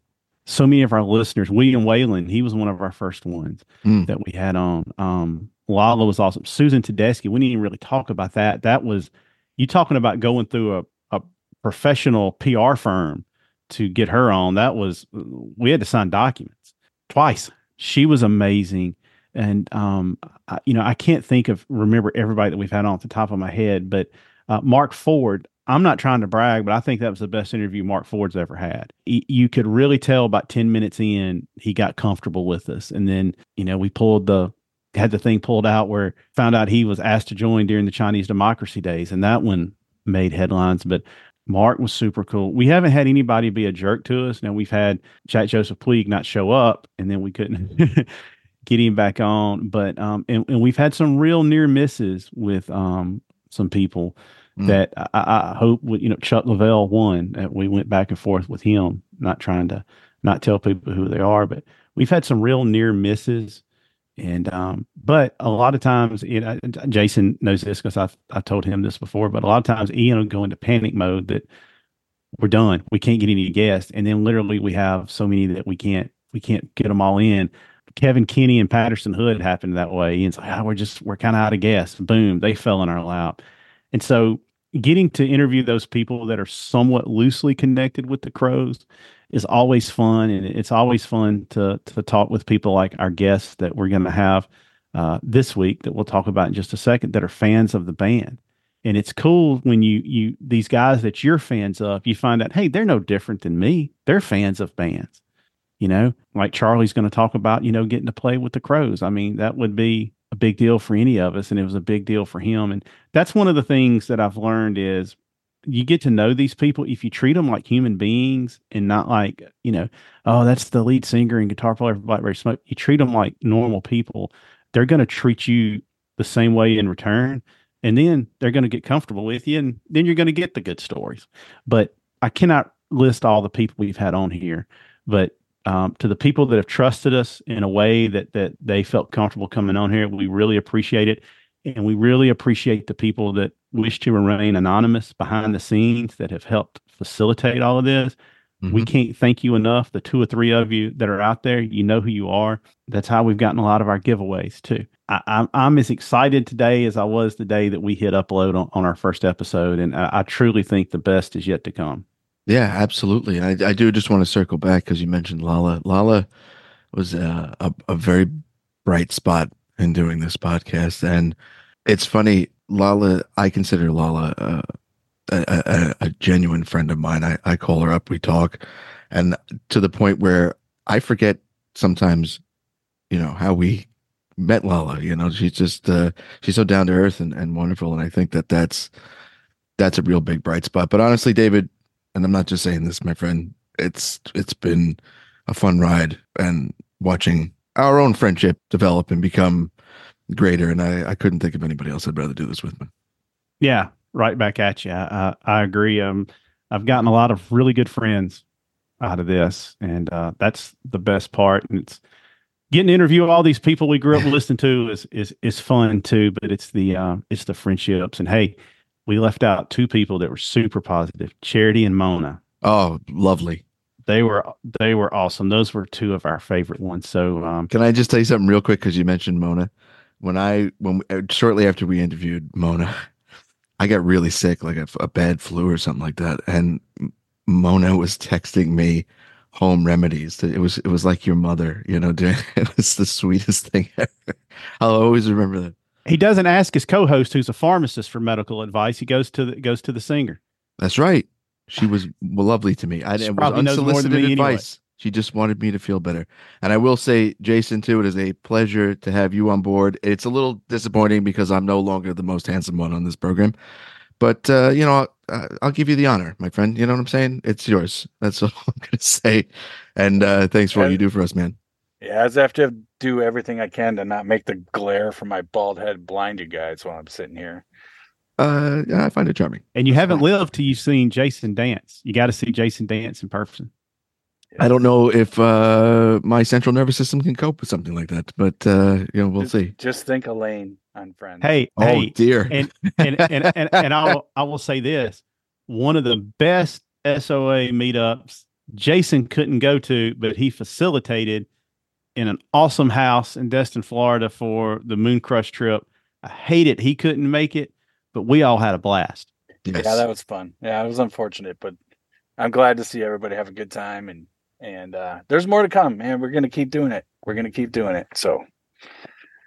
So many of our listeners, William Whalen, he was one of our first ones mm. that we had on. Um, Lala was awesome. Susan Tedeschi, we didn't even really talk about that. That was you talking about going through a, a professional PR firm to get her on. That was we had to sign documents twice. She was amazing and um, I, you know, I can't think of remember everybody that we've had on at the top of my head, but uh, Marc Ford. I'm not trying to brag, but I think that was the best interview Marc Ford's ever had. You could really tell about 10 minutes in, he got comfortable with us. And then, you know, we pulled the, had the thing pulled out where found out he was asked to join during the Chinese democracy days. And that one made headlines. But Marc was super cool. We haven't had anybody be a jerk to us. Now we've had Jack Joseph Puig not show up, and then we couldn't get him back on. But um, and, and we've had some real near misses with um some people mm. that I, I hope you know Chuck Leavell won. That we went back and forth with him, not trying to not tell people who they are, but we've had some real near misses. And um, but a lot of times, you know, Jason knows this because I've I told him this before. But a lot of times, Ian will go into panic mode that we're done, we can't get any guests, and then literally we have so many that we can't we can't get them all in. Kevin Kinney and Patterson Hood happened that way. And it's like, oh, we're just, we're kind of out of gas. Boom, they fell in our lap. And so getting to interview those people that are somewhat loosely connected with the Crowes is always fun. And it's always fun to, to talk with people like our guests that we're going to have uh, this week that we'll talk about in just a second that are fans of the band. And it's cool when you, you, these guys that you're fans of, you find out, hey, they're no different than me. They're fans of bands you know, like Charlie's going to talk about, you know, getting to play with the Crowes. I mean, that would be a big deal for any of us. And it was a big deal for him. And that's one of the things that I've learned is you get to know these people if you treat them like human beings and not like, you know, oh, that's the lead singer and guitar player for Blackberry Smoke. You treat them like normal people. They're going to treat you the same way in return. And then they're going to get comfortable with you. And then you're going to get the good stories. But I cannot list all the people we've had on here. But um, to the people that have trusted us in a way that that they felt comfortable coming on here. We really appreciate it, and we really appreciate the people that wish to remain anonymous behind the scenes that have helped facilitate all of this. Mm-hmm. We can't thank you enough. The two or three of you that are out there, you know who you are. That's how we've gotten a lot of our giveaways too. I, am I'm, I'm as excited today as I was the day that we hit upload on, on our first episode, and I, I truly think the best is yet to come. Yeah, absolutely. I, I do just want to circle back because you mentioned Lala. Lala was a, a, a very bright spot in doing this podcast, and it's funny. Lala, I consider Lala uh, a, a, a, genuine friend of mine. I, I call her up, we talk, and to the point where I forget sometimes, you know, how we met Lala. You know, she's just uh, she's so down to earth and, and wonderful, and I think that that's that's a real big bright spot. But honestly, David, and I'm not just saying this, my friend. It's it's been a fun ride and watching our own friendship develop and become greater. And I, I couldn't think of anybody else I'd rather do this with. Me. Yeah, right back at you. I, I agree. Um, I've gotten a lot of really good friends out of this, and uh, that's the best part. And it's getting to interview all these people we grew up listening to is is is fun too. But it's the uh, it's the friendships. And hey, we left out two people that were super positive charity and mona. Oh lovely. They were they were awesome. Those were two of our favorite ones. So um, can i just tell you something real quick? Because you mentioned mona. When i when uh, shortly after we interviewed mona i got really sick like a, a bad flu or something like that. And mona was texting me home remedies it was it was like your mother you know Doing, it was the sweetest thing ever. I'll always remember that he doesn't ask his co-host, who's a pharmacist, for medical advice. He goes to the goes to the singer. That's right. She was lovely to me. I it was unsolicited advice. She just wanted me to feel better. And I will say, Jason, too, it is a pleasure to have you on board. It's a little disappointing because I'm no longer the most handsome one on this program. But, uh, you know, I'll, I'll give you the honor, my friend. You know what I'm saying? It's yours. That's all I'm going to say. And uh, thanks for what you do for us, man. Yeah, I have to do everything I can to not make the glare from my bald head blind you guys while I'm sitting here. Uh, yeah, I find it charming. And you haven't lived till you've seen Jason dance. You got to see Jason dance in person. I don't know if uh, my central nervous system can cope with something like that, but uh, you know, we'll just, see. Just think Elaine on Friends. Hey, oh hey, dear, and and and and, and I'll I will say this: one of the best SOA meetups Jason couldn't go to, but he facilitated in an awesome house in Destin, Florida, for the Moon Crush trip. I hate it he couldn't make it, but we all had a blast. Yes. Yeah, that was fun. Yeah, it was unfortunate, but I'm glad to see everybody have a good time and and uh, there's more to come, man. We're gonna keep doing it. We're gonna keep doing it. So,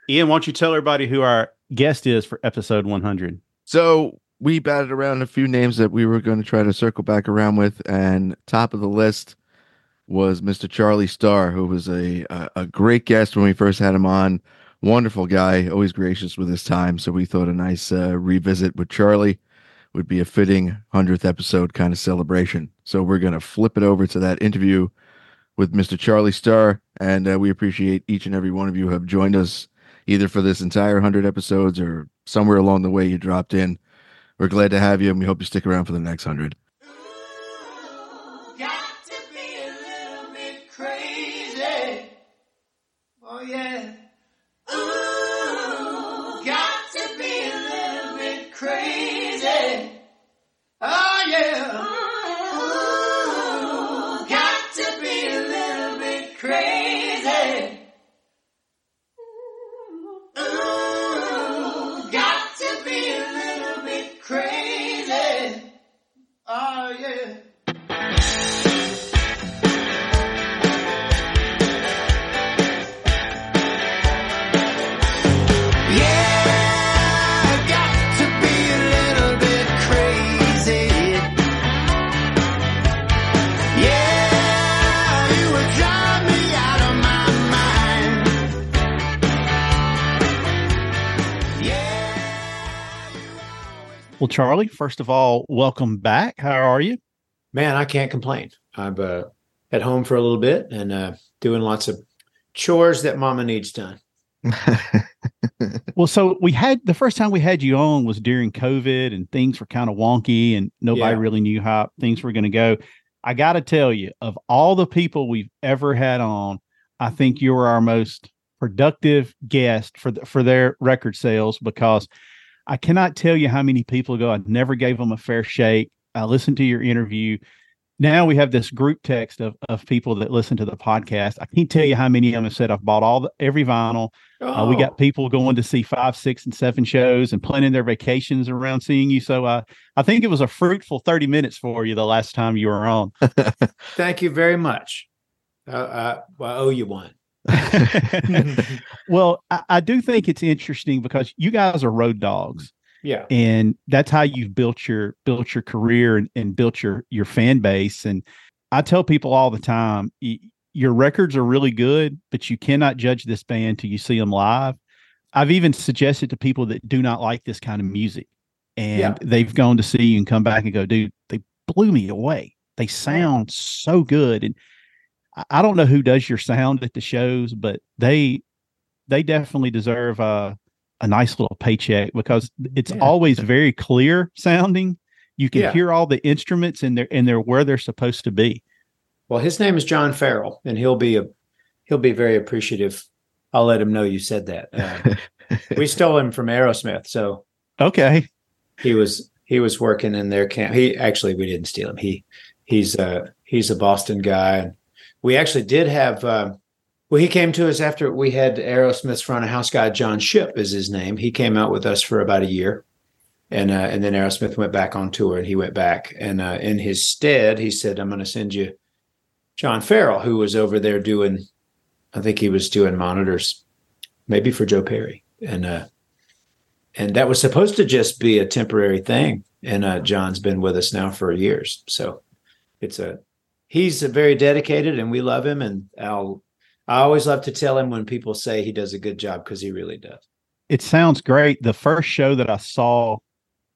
Ian, why don't you tell everybody who our guest is for episode 100? So we batted around a few names that we were going to try to circle back around with, and top of the list was Mr. Charlie Starr, who was a a, a great guest when we first had him on. Wonderful guy, always gracious with his time. So we thought a nice uh, revisit with Charlie would be a fitting 100th episode kind of celebration. So we're going to flip it over to that interview with Mr. Charlie Starr. And uh, we appreciate each and every one of you who have joined us either for this entire 100 episodes or somewhere along the way you dropped in. We're glad to have you and we hope you stick around for the next 100. Oh, yeah. Ooh, got to be a little bit crazy. Oh, yeah. Charlie, first of all, welcome back. How are you? Man, I can't complain. I'm uh, at home for a little bit and uh, doing lots of chores that mama needs done. Well, so we had the first time we had you on was during COVID and things were kind of wonky and nobody Yeah. really knew how things were going to go. I got to tell you, of all the people we've ever had on, I think you were our most productive guest for the, for their record sales because I cannot tell you how many people go. I never gave them a fair shake. I listened to your interview. Now we have this group text of, of people that listen to the podcast. I can't tell you how many of them have said I've bought all the every vinyl. Uh, we Oh. got people going to see five, six, and seven shows and planning their vacations around seeing you. So uh, I think it was a fruitful 30 minutes for you the last time you were on. Thank you very much. Uh, uh, well, I owe you one. well, I, I do think it's interesting because you guys are road dogs Yeah. and that's how you've built your built your career and, and built your your fan base. And I tell people all the time, y- your records are really good, but you cannot judge this band till you see them live. I've even suggested to people that do not like this kind of music, and Yeah. they've gone to see you and come back and go, dude, they blew me away. They sound so good, and I- don't know who does your sound at the shows, but they they definitely deserve a a nice little paycheck because it's Yeah. always very clear sounding. You can Yeah. hear all the instruments and they're and they're where they're supposed to be. Well, his name is John Farrell, and he'll be a he'll be very appreciative. I'll let him know you said that. Uh, we stole him from Aerosmith, so Okay. he was he was working in their camp. He actually we didn't steal him. He he's a he's a Boston guy. We actually did have uh, well he came to us after we had Aerosmith's front of house guy John Ship is his name. He came out with us for about a year. And uh, and then Aerosmith went back on tour and he went back and uh, in his stead he said I'm going to send you John Farrell who was over there doing I think he was doing monitors maybe for Joe Perry and uh and that was supposed to just be a temporary thing and uh john's been with us now for years so it's a he's very dedicated, and we love him. And I'll I always love to tell him when people say he does a good job because he really does. It sounds great. The first show that I saw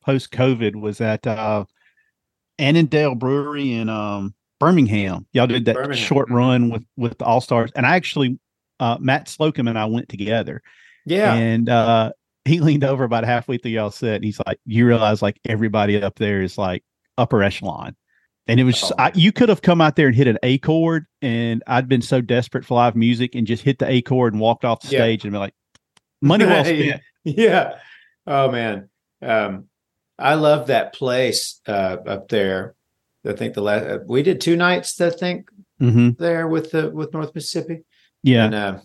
post COVID was at uh, Avondale Brewery in um, Birmingham. Y'all did that Birmingham. short run with with the All Stars, and I actually uh, Matt Slocum and I went together. Yeah, And uh, he leaned over about halfway through y'all set. And he's like, "You realize like everybody up there is like upper echelon." And it was just, Oh. I, you could have come out there and hit an A chord, and I'd been so desperate for live music and just hit the A chord and walked off the Yeah. stage and be like, "Money well spent." yeah. Oh man. Um, I love that place uh, up there. I think the last we did two nights. I think hmm there with the with North Mississippi. Yeah, And uh,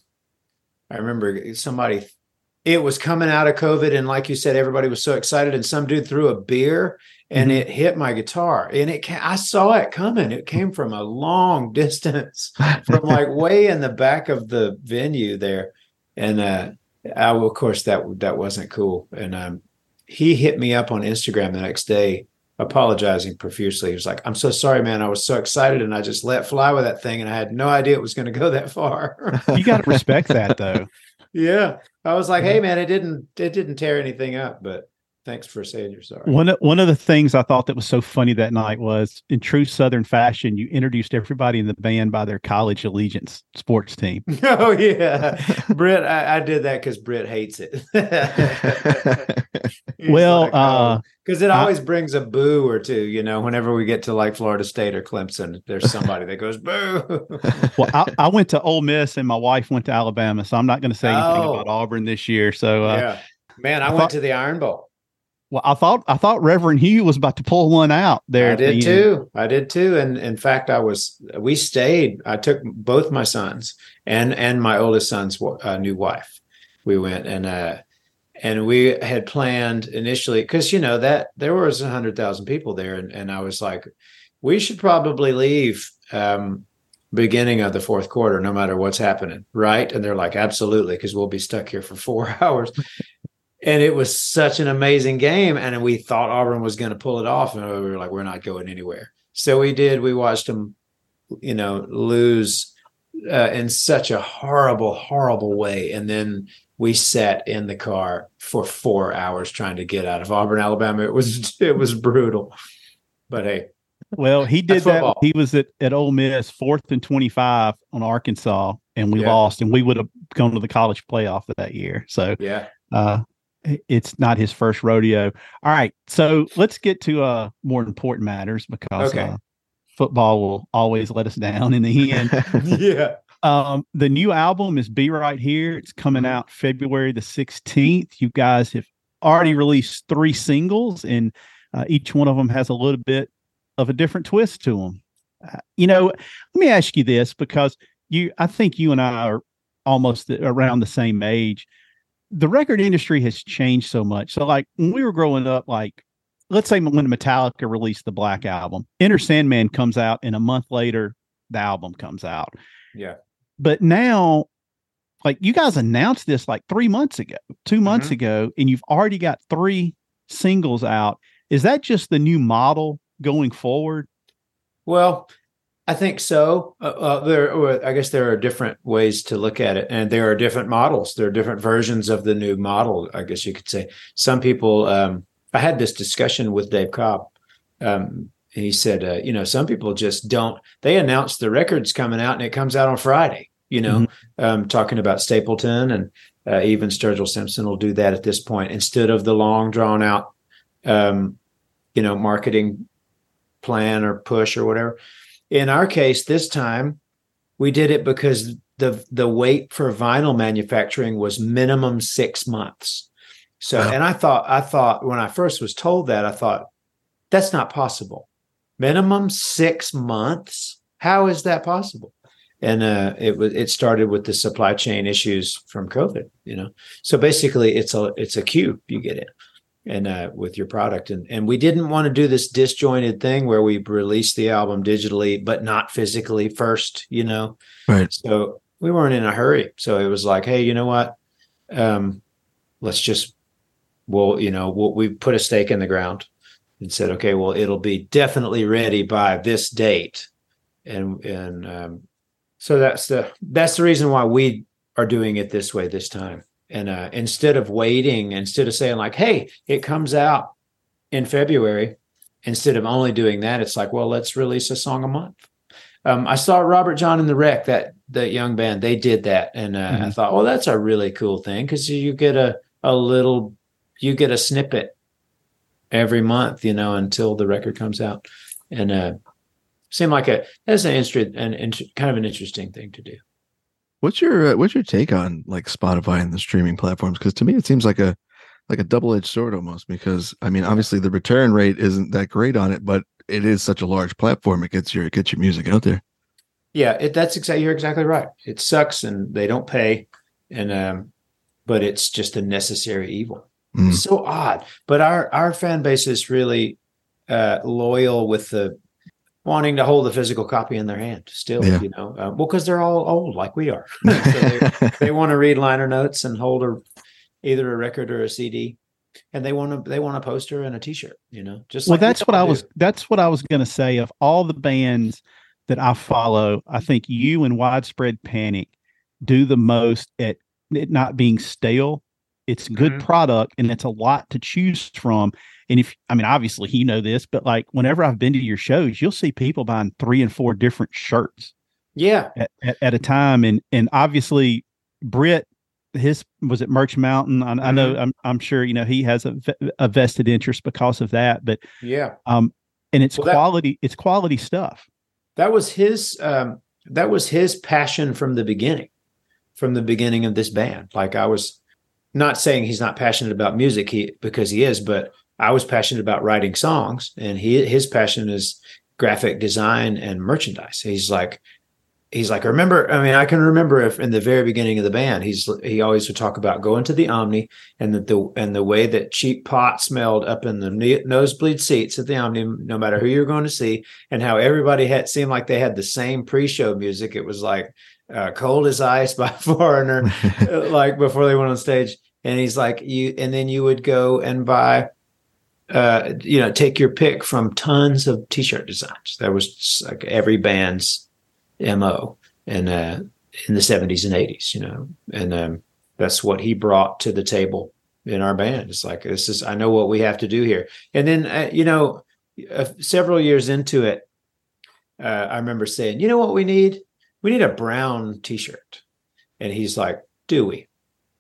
I remember somebody. It was coming out of COVID, and like you said, everybody was so excited. And some dude threw a beer, and Mhm. it hit my guitar, and it. Ca- I saw it coming. It came from a long distance, from like way in the back of the venue there, and uh, I, of course that that wasn't cool. And um, he hit me up on Instagram the next day, apologizing profusely. He was like, "I'm so sorry, man. I was so excited, and I just let fly with that thing, and I had no idea it was going to go that far." you got to respect that though. yeah, I was like, "Hey, mm-hmm. man, it didn't it didn't tear anything up, but thanks for saying you're sorry." One of, one of the things I thought that was so funny that night was, in true Southern fashion, you introduced everybody in the band by their college allegiance sports team. oh yeah, Britt, I, I did that because Britt hates it. Well, uh, because it I- always brings a boo or two, you know. Whenever we get to like Florida State or Clemson, there's somebody that goes boo. Well, I, I went to Ole Miss and my wife went to Alabama, so I'm not going to say anything Oh. about Auburn this year. So, uh, yeah, man, I, I went thought- to the Iron Bowl. Well, I thought I thought Reverend Hugh was about to pull one out there. I did end. too. I did too. And in fact, I was. We stayed. I took both my sons and and my oldest son's uh, new wife. We went and uh and we had planned initially because you know that there was a hundred thousand people there, and and I was like, we should probably leave. um beginning of the fourth quarter no matter what's happening right and they're like absolutely because we'll be stuck here for four hours and it was such an amazing game and we thought auburn was going to pull it off and we were like we're not going anywhere so we did we watched them you know lose uh, in such a horrible horrible way and then we sat in the car for four hours trying to get out of auburn alabama it was it was brutal but hey Well, he did that. He was at, at Ole Miss, fourth and 25 on Arkansas, and we Yeah. lost, and we would have gone to the college playoff that year. So, yeah uh, it's not his first rodeo. All right. So let's get to uh, more important matters because Okay. uh, football will always let us down in the end. yeah Um, the new album is Be Right Here. It's coming Mm-hmm. out February the 16th. You guys have already released three singles, and uh, each one of them has a little bit of a different twist to them. Uh, you know, let me ask you this because you, I think you and I are almost around the same age. The record industry has changed so much. So, like when we were growing up, like let's say when Metallica released the Black Album, Enter Sandman comes out, and a month later, the album comes out yeah but now like you guys announced this like three months ago two months Mhm. ago and you've already got three singles out is that just the new model going forward Well, I think so. Uh, uh, there, or I guess there are different ways to look at it, and there are different models. There are different versions of the new model. I guess you could say. Some people. Um, I had this discussion with Dave Cobb. Um, he said, uh, you know, some people just don't. They announce the record's coming out, and it comes out on Friday. You know, um, talking about Stapleton and uh, even Sturgill Simpson will do that at this point instead of the long drawn out, um, you know, marketing plan or push or whatever. In our case, this time we did it because the the wait for vinyl manufacturing was minimum six months. So, Wow. and I thought, I thought when I first was told that, I thought that's not possible. Minimum six months. How is that possible? And uh, it was it started with the supply chain issues from COVID. You know, so basically it's a it's a queue you get in and uh, with your product. And and we didn't want to do this disjointed thing where we released the album digitally but not physically first you know? Right. so we weren't in a hurry. So it was like hey you know what? Um let's just well you know we'll, we put a stake in the ground and said okay well it'll be definitely ready by this date. And and um, so that's the that's the reason why we are doing it this way this time. And uh, instead of waiting, instead of saying like, "Hey, it comes out in February," instead of only doing that, it's like, "Well, let's release a song a month." Um, I saw Robert Jon and the Wreck that that young band they did that, and uh, I Mhm. thought, well that's a really cool thing because you get a a little, you get a snippet every month, you know, until the record comes out." And uh, seemed like a that's an interesting an, int kind of an interesting thing to do. What's your uh, what's your take on like Spotify and the streaming platforms? Because to me, it seems like a like a double edged sword almost. Because I mean, obviously the return rate isn't that great on it, but it is such a large platform. It gets your it gets your music out there. Yeah, it, that's exactly you're exactly right. It sucks and they don't pay, and um, but it's just a necessary evil. Mm. It's so odd, but our our fan base is really uh, loyal with the wanting to hold the physical copy in their hand. Still, Yeah. you know, uh, well, because they're all old like we are. so they, they want to read liner notes and hold a either a record or a CD, and they want to they want a poster and a T-shirt. You know, just well like that's what i all was that's what i was going to say of all the bands that i follow i think you and widespread panic do the most at it not being stale it's good Mhm. product and it's a lot to choose from and if i mean obviously you know this but like whenever i've been to your shows you'll see people buying three and four different shirts Yeah, at, at, at a time. And and obviously Britt his was it Merch Mountain? I, I know I'm I'm sure you know he has a, a vested interest because of that but yeah. um and it's Well, that- quality it's quality stuff. That was his um that was his passion from the beginning from the beginning of this band. Like i was not saying he's not passionate about music he because he is but i was passionate about writing songs and he his passion is graphic design and merchandise he's like he's like remember i mean i can remember if in the very beginning of the band he's he always would talk about going to the omni and that the and the way that cheap pot smelled up in the ne- nosebleed seats at the omni no matter who you're going to see and how everybody had seemed like they had the same pre-show music. It was like uh, "Cold as Ice" by Foreigner, like before they went on stage. And he's like, you, and then you would go and buy, uh, you know, take your pick from tons of T-shirt designs. That was like every band's mo, and uh, in the seventies and eighties, you know, and um, that's what he brought to the table in our band. It's like this is I know what we have to do here, and then uh, you know, uh, several years into it, uh, I remember saying, "You know what we need? We need a brown T-shirt." And he's like, "Do we?"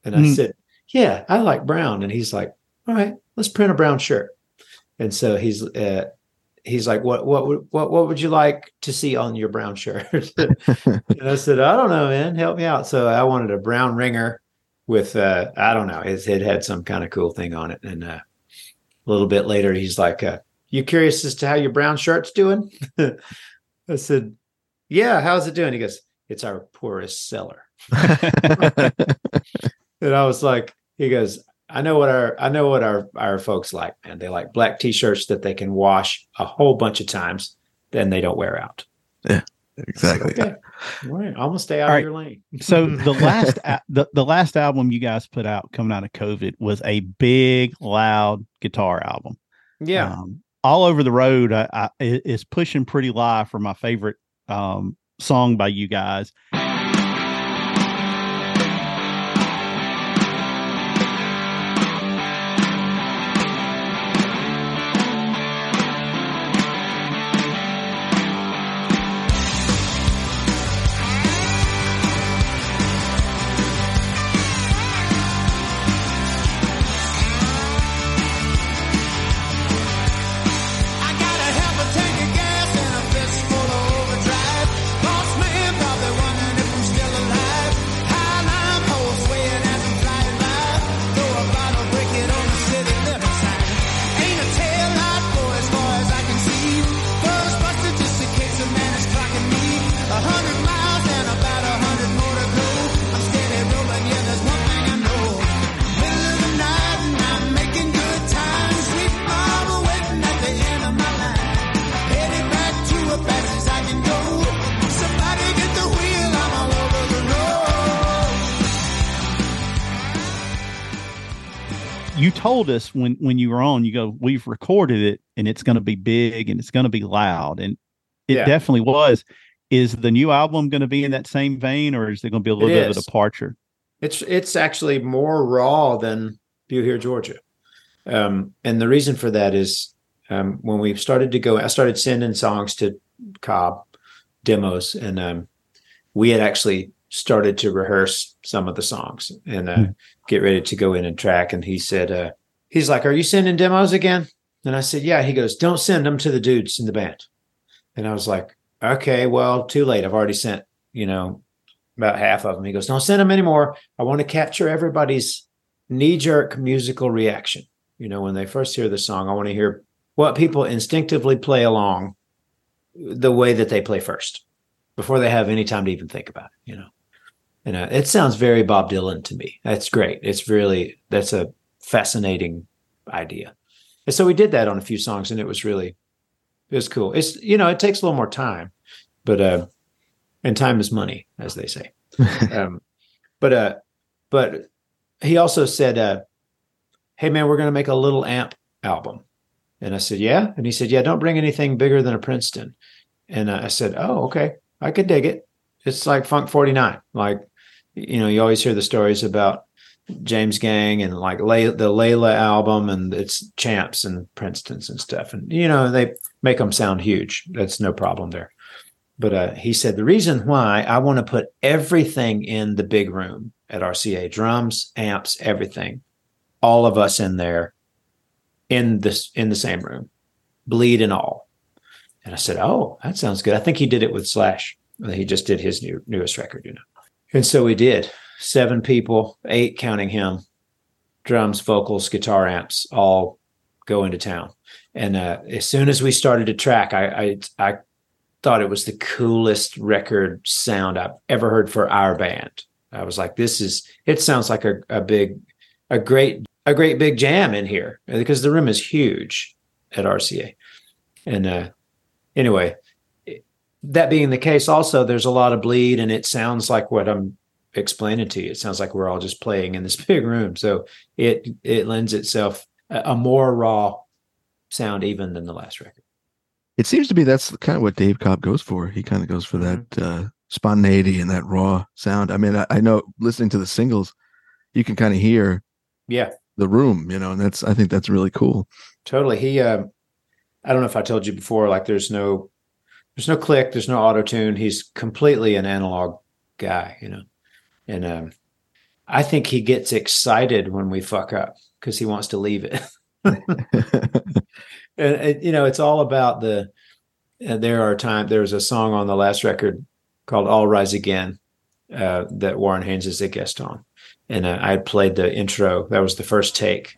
And I Mm. said, "Yeah, I like brown." And he's like, "All right, let's print a brown shirt." And so he's uh, he's like, "What what would what what would you like to see on your brown shirt?" and I said, "I don't know, man. Help me out." So I wanted a brown ringer with uh, I don't know, it, it had some kind of cool thing on it. And uh, a little bit later, he's like, uh, "You curious as to how your brown shirt's doing?" I said, "Yeah, how's it doing?" He goes, "It's our poorest seller." And I was like, he goes, I know what our I know what our our folks like, man. They like black t-shirts that they can wash a whole bunch of times, then they don't wear out. Yeah, exactly. Okay. All right. I'm gonna stay out All of right. your lane. so the last a- the, the last album you guys put out coming out of covid was a big loud guitar album yeah. um, all over the road I, I, i- is pushing pretty live for my favorite um, song by you guys you told us when when you were on you go we've recorded it and it's going to be big and it's going to be loud and it Yeah. definitely was is the new album going to be in that same vein, or is there going to be a little It bit of a departure? It's it's actually more raw than You Hear Georgia. Um, and the reason for that is um, when we started to go, I started sending songs to Cobb demos, and um, we had actually started to rehearse some of the songs and uh, Hmm. get ready to go in and track. And he said, uh, he's like, "Are you sending demos again?" And I said, "Yeah." He goes, "Don't send them to the dudes in the band." And I was like, "Okay, well, too late. I've already sent, you know, about half of them." He goes, "Don't send them anymore. I want to capture everybody's knee-jerk musical reaction. You know, when they first hear the song, I want to hear what people instinctively play along the way that they play first before they have any time to even think about it, you know. And uh, it sounds very Bob Dylan to me. That's great. It's really that's a fascinating idea. And so we did that on a few songs and it was really it was cool. It's you know, it takes a little more time, but uh and time is money, as they say um, but uh, but he also said, uh, "Hey man, we're going to make a little amp album," and I said, "Yeah," and he said, "Yeah, don't bring anything bigger than a Princeton," and uh, I said, "Oh, okay, I could dig it. It's like Funk 49, like you know, you always hear the stories about." James Gang and like Lay- the Layla album and it's champs and Princeton's and stuff. And, you know, they make them sound huge. That's no problem there. But uh, he said the reason why I want to put everything in the big room at RCA drums, amps, everything, all of us in there, in this in the same room, bleed and all. And I said, "Oh, that sounds good." I think he did it with Slash. He just did his new newest record, you know. And so we did seven people, eight counting him, drums, vocals, guitar amps, all go into town. And uh, as soon as we started to track, I, I I thought it was the coolest record sound I've ever heard for our band. I was like, this is it sounds like a, a big, a great, a great big jam in here because the room is huge at RCA. And uh anyway, that being the case, also there's a lot of bleed and it sounds like what I'm explaining to you. It sounds like we're all just playing in this big room. So it it lends itself a, a more raw sound even than the last record. It seems to be that's kind of what Dave Cobb goes for. He kind of goes for that uh, spontaneity and that raw sound. I mean, I, I know listening to the singles, you can kind of hear Yeah. the room, you know, and that's I think that's really cool. Totally. He uh I don't know if I told you before, like there's no there's no click, there's no auto tune. He's completely an analog guy, you know. And um I think he gets excited when we fuck up because he wants to leave it. and it, you know, it's all about the uh, there are time there's a song on the last record called All Rise Again uh that Warren Haynes is a guest on. And uh, I had played the intro. That was the first take.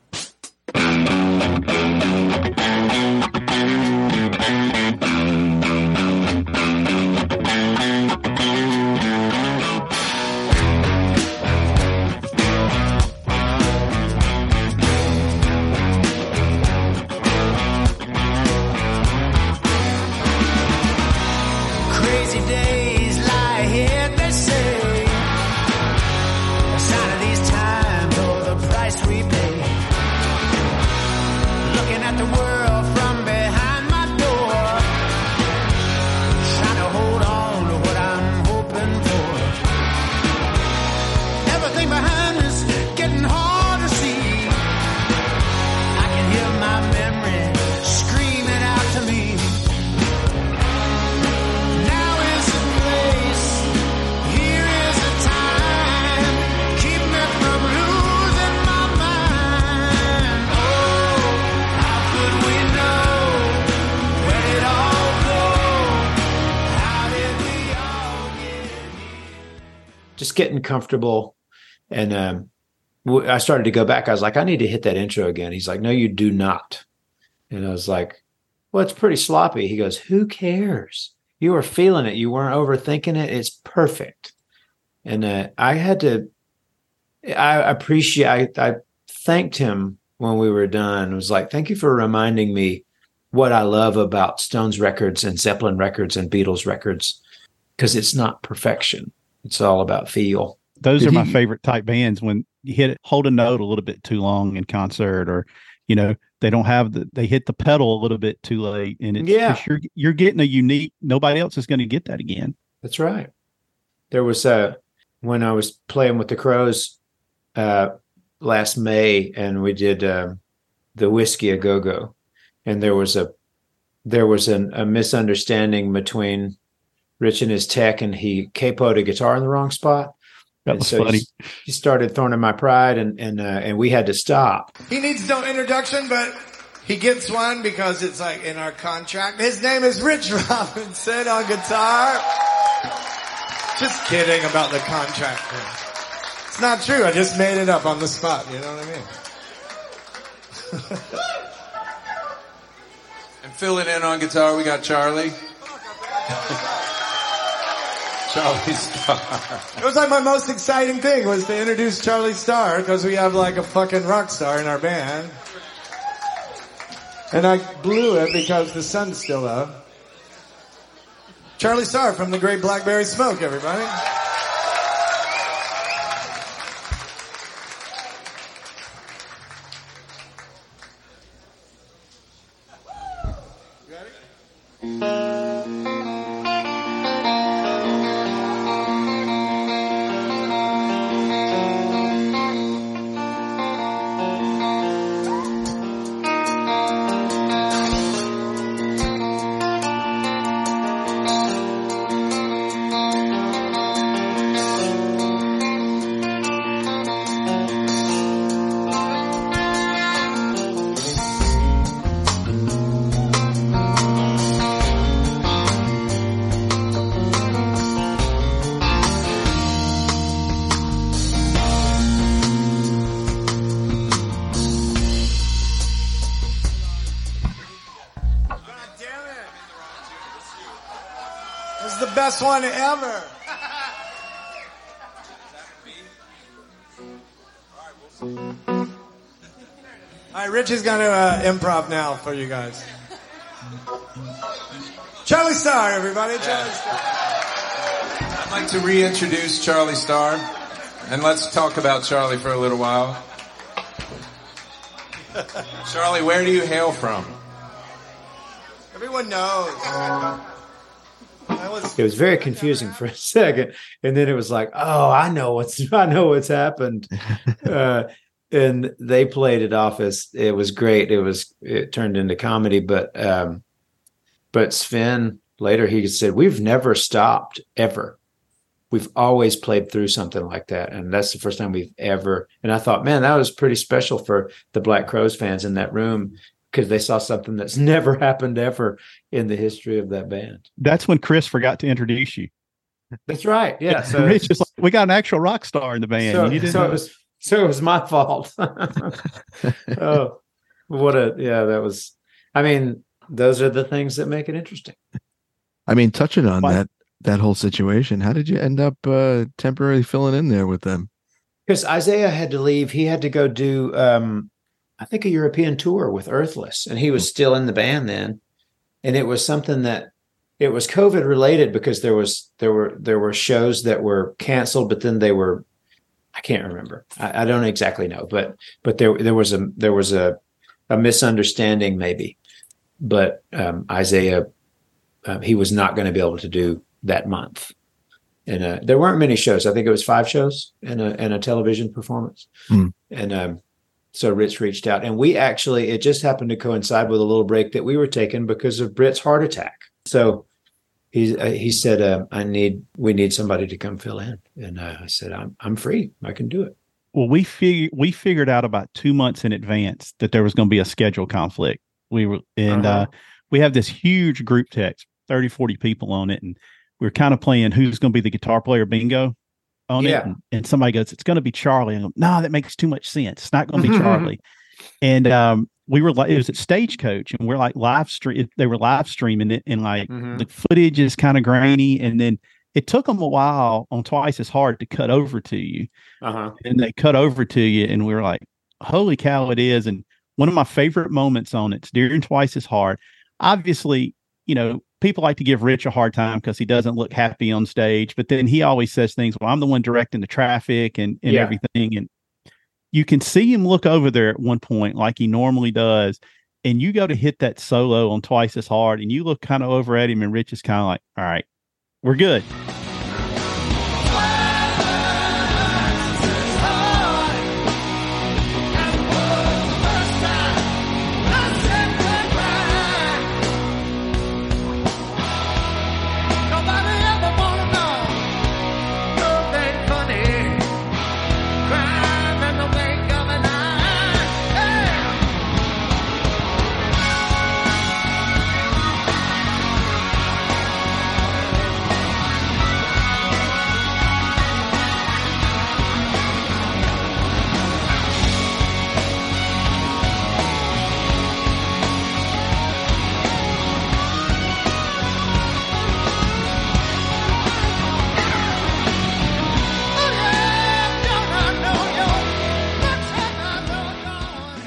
Comfortable. And um, I started to go back. I was like, I need to hit that intro again. He's like, No, you do not. And I was like, Well, it's pretty sloppy. He goes, Who cares? You were feeling it. You weren't overthinking it. It's perfect. And uh, I had to, I appreciate, I, I thanked him when we were done. It was like, Thank you for reminding me what I love about Stones records and Zeppelin records and Beatles records because it's not perfection. It's all about feel. Those Did are my he- favorite type bands when you hit hold a note a little bit too long in concert, or you know they don't have the they hit the pedal a little bit too late, and it's Yeah. you're you're getting a unique. Nobody else is going to get that again. That's right. There was a when I was playing with the Crowes uh, last May, and we did um the whiskey a go go, and there was a there was an, a misunderstanding between Rich and his tech, and he capoed a guitar in the wrong spot. That was so funny. He, he started Thorn in My Pride, and and uh, and we had to stop. He needs no introduction, but he gets one because it's like in our contract. His name is Rich Robinson on guitar. Just kidding about the contract thing. It's not true. I just made it up on the spot. You know what I mean? And filling in on guitar, we got Charlie. Charlie Starr. It was like my most exciting thing was to introduce Charlie Starr because we have like a fucking rock star in our band. And I blew it because the sun's still up. Charlie Starr from the Great Blackberry Smoke, everybody. God best one ever. All right, Rich is going to uh, improv now for you guys. Charlie Starr, everybody. Charlie Starr. I'd like to reintroduce Charlie Starr, and let's talk about Charlie for a little while. Charlie, where do you hail from? Everyone knows. Was It was very confusing for a second, and then it was like, "Oh, I know what's I know what's happened." uh, and they played it off as it was great. It was it turned into comedy, but um, but Sven later he said, "We've never stopped ever. We've always played through something like that, and that's the first time we've ever." And I thought, man, that was pretty special for the Black Crowes fans in that room because they saw something that's never happened ever in the history of that band. That's when Chris forgot to introduce you. That's right. Yeah. So, Rich is like, we got an actual rock star in the band. so, you didn't so it was so it was my fault. oh, what a yeah, that was I mean, those are the things that make it interesting. I mean, touching on Why- that that whole situation, how did you end up uh, temporarily filling in there with them? Because Isaiah had to leave. He had to go do um I think a European tour with Earthless, and he was still in the band then. And it was something that it was COVID related because there was there were there were shows that were canceled, but then they were I can't remember. I, I don't exactly know, but but there there was a there was a a misunderstanding maybe. But um, Isaiah um, he was not going to be able to do that month. And uh, there weren't many shows. I think it was five shows and a and a television performance. Hmm. And um, so Rich reached out, and we actually it just happened to coincide with a little break that we were taking because of Britt's heart attack. So he uh, he said, uh, "I need we need somebody to come fill in," and uh, I said, "I'm I'm free. I can do it." Well, we figured we figured out about two months in advance that there was going to be a schedule conflict. We were and Uh-huh. uh, we have this huge group text, 30, 40 people on it, and we are kind of playing who's going to be the guitar player bingo on Yeah. it. And, and somebody goes, "It's going to be Charlie." And go, "No, that makes too much sense. It's not going to be Charlie." and um, we were like, it was at Stagecoach, and we're like live stream. They were live streaming it, and like Mhm. the footage is kind of grainy, and then. It took them a while on twice as hard to cut over to you Uh-huh. and they cut over to you and we were like holy cow it is and one of my favorite moments on it's during twice as hard obviously you know people like to give rich a hard time because he doesn't look happy on stage but then he always says things well i'm the one directing the traffic and, and Yeah. everything and you can see him look over there at one point like he normally does and you go to hit that solo on twice as hard and you look kind of over at him and rich is kind of like all right we're good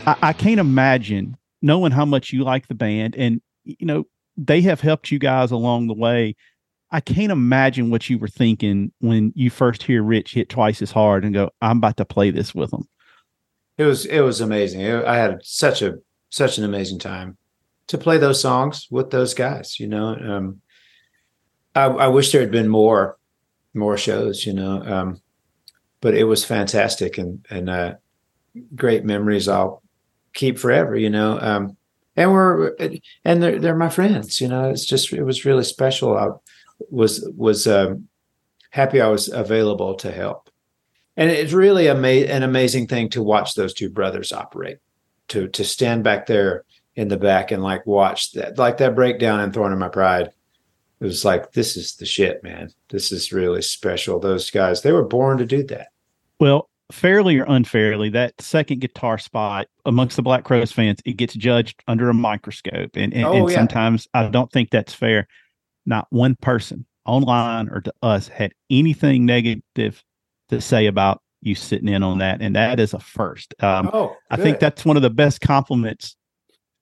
I, I can't imagine knowing how much you like the band and you know they have helped you guys along the way. I can't imagine what you were thinking when you first hear Rich hit twice as hard and go, "I'm about to play this with them." It was it was amazing. It- I had such a such an amazing time to play those songs with those guys. You know, um, I, I wish there had been more more shows. You know, um, but it was fantastic and and uh, great memories. I'll keep forever. You know, um, and we're and they're they're my friends. You know, it's just it was really special. I was was um, happy I was available to help and it's really ama- an amazing thing to watch those two brothers operate to to stand back there in the back and like watch that like that breakdown in Thorn in My Pride it was like this is the shit man this is really special those guys they were born to do that Well, fairly or unfairly, that second guitar spot amongst the Black Crowes fans, it gets judged under a microscope. And, and, Oh, and yeah. sometimes I don't think that's fair. Not one person online or to us had anything negative to say about you sitting in on that. And that is a first. Um, oh I think that's one of the best compliments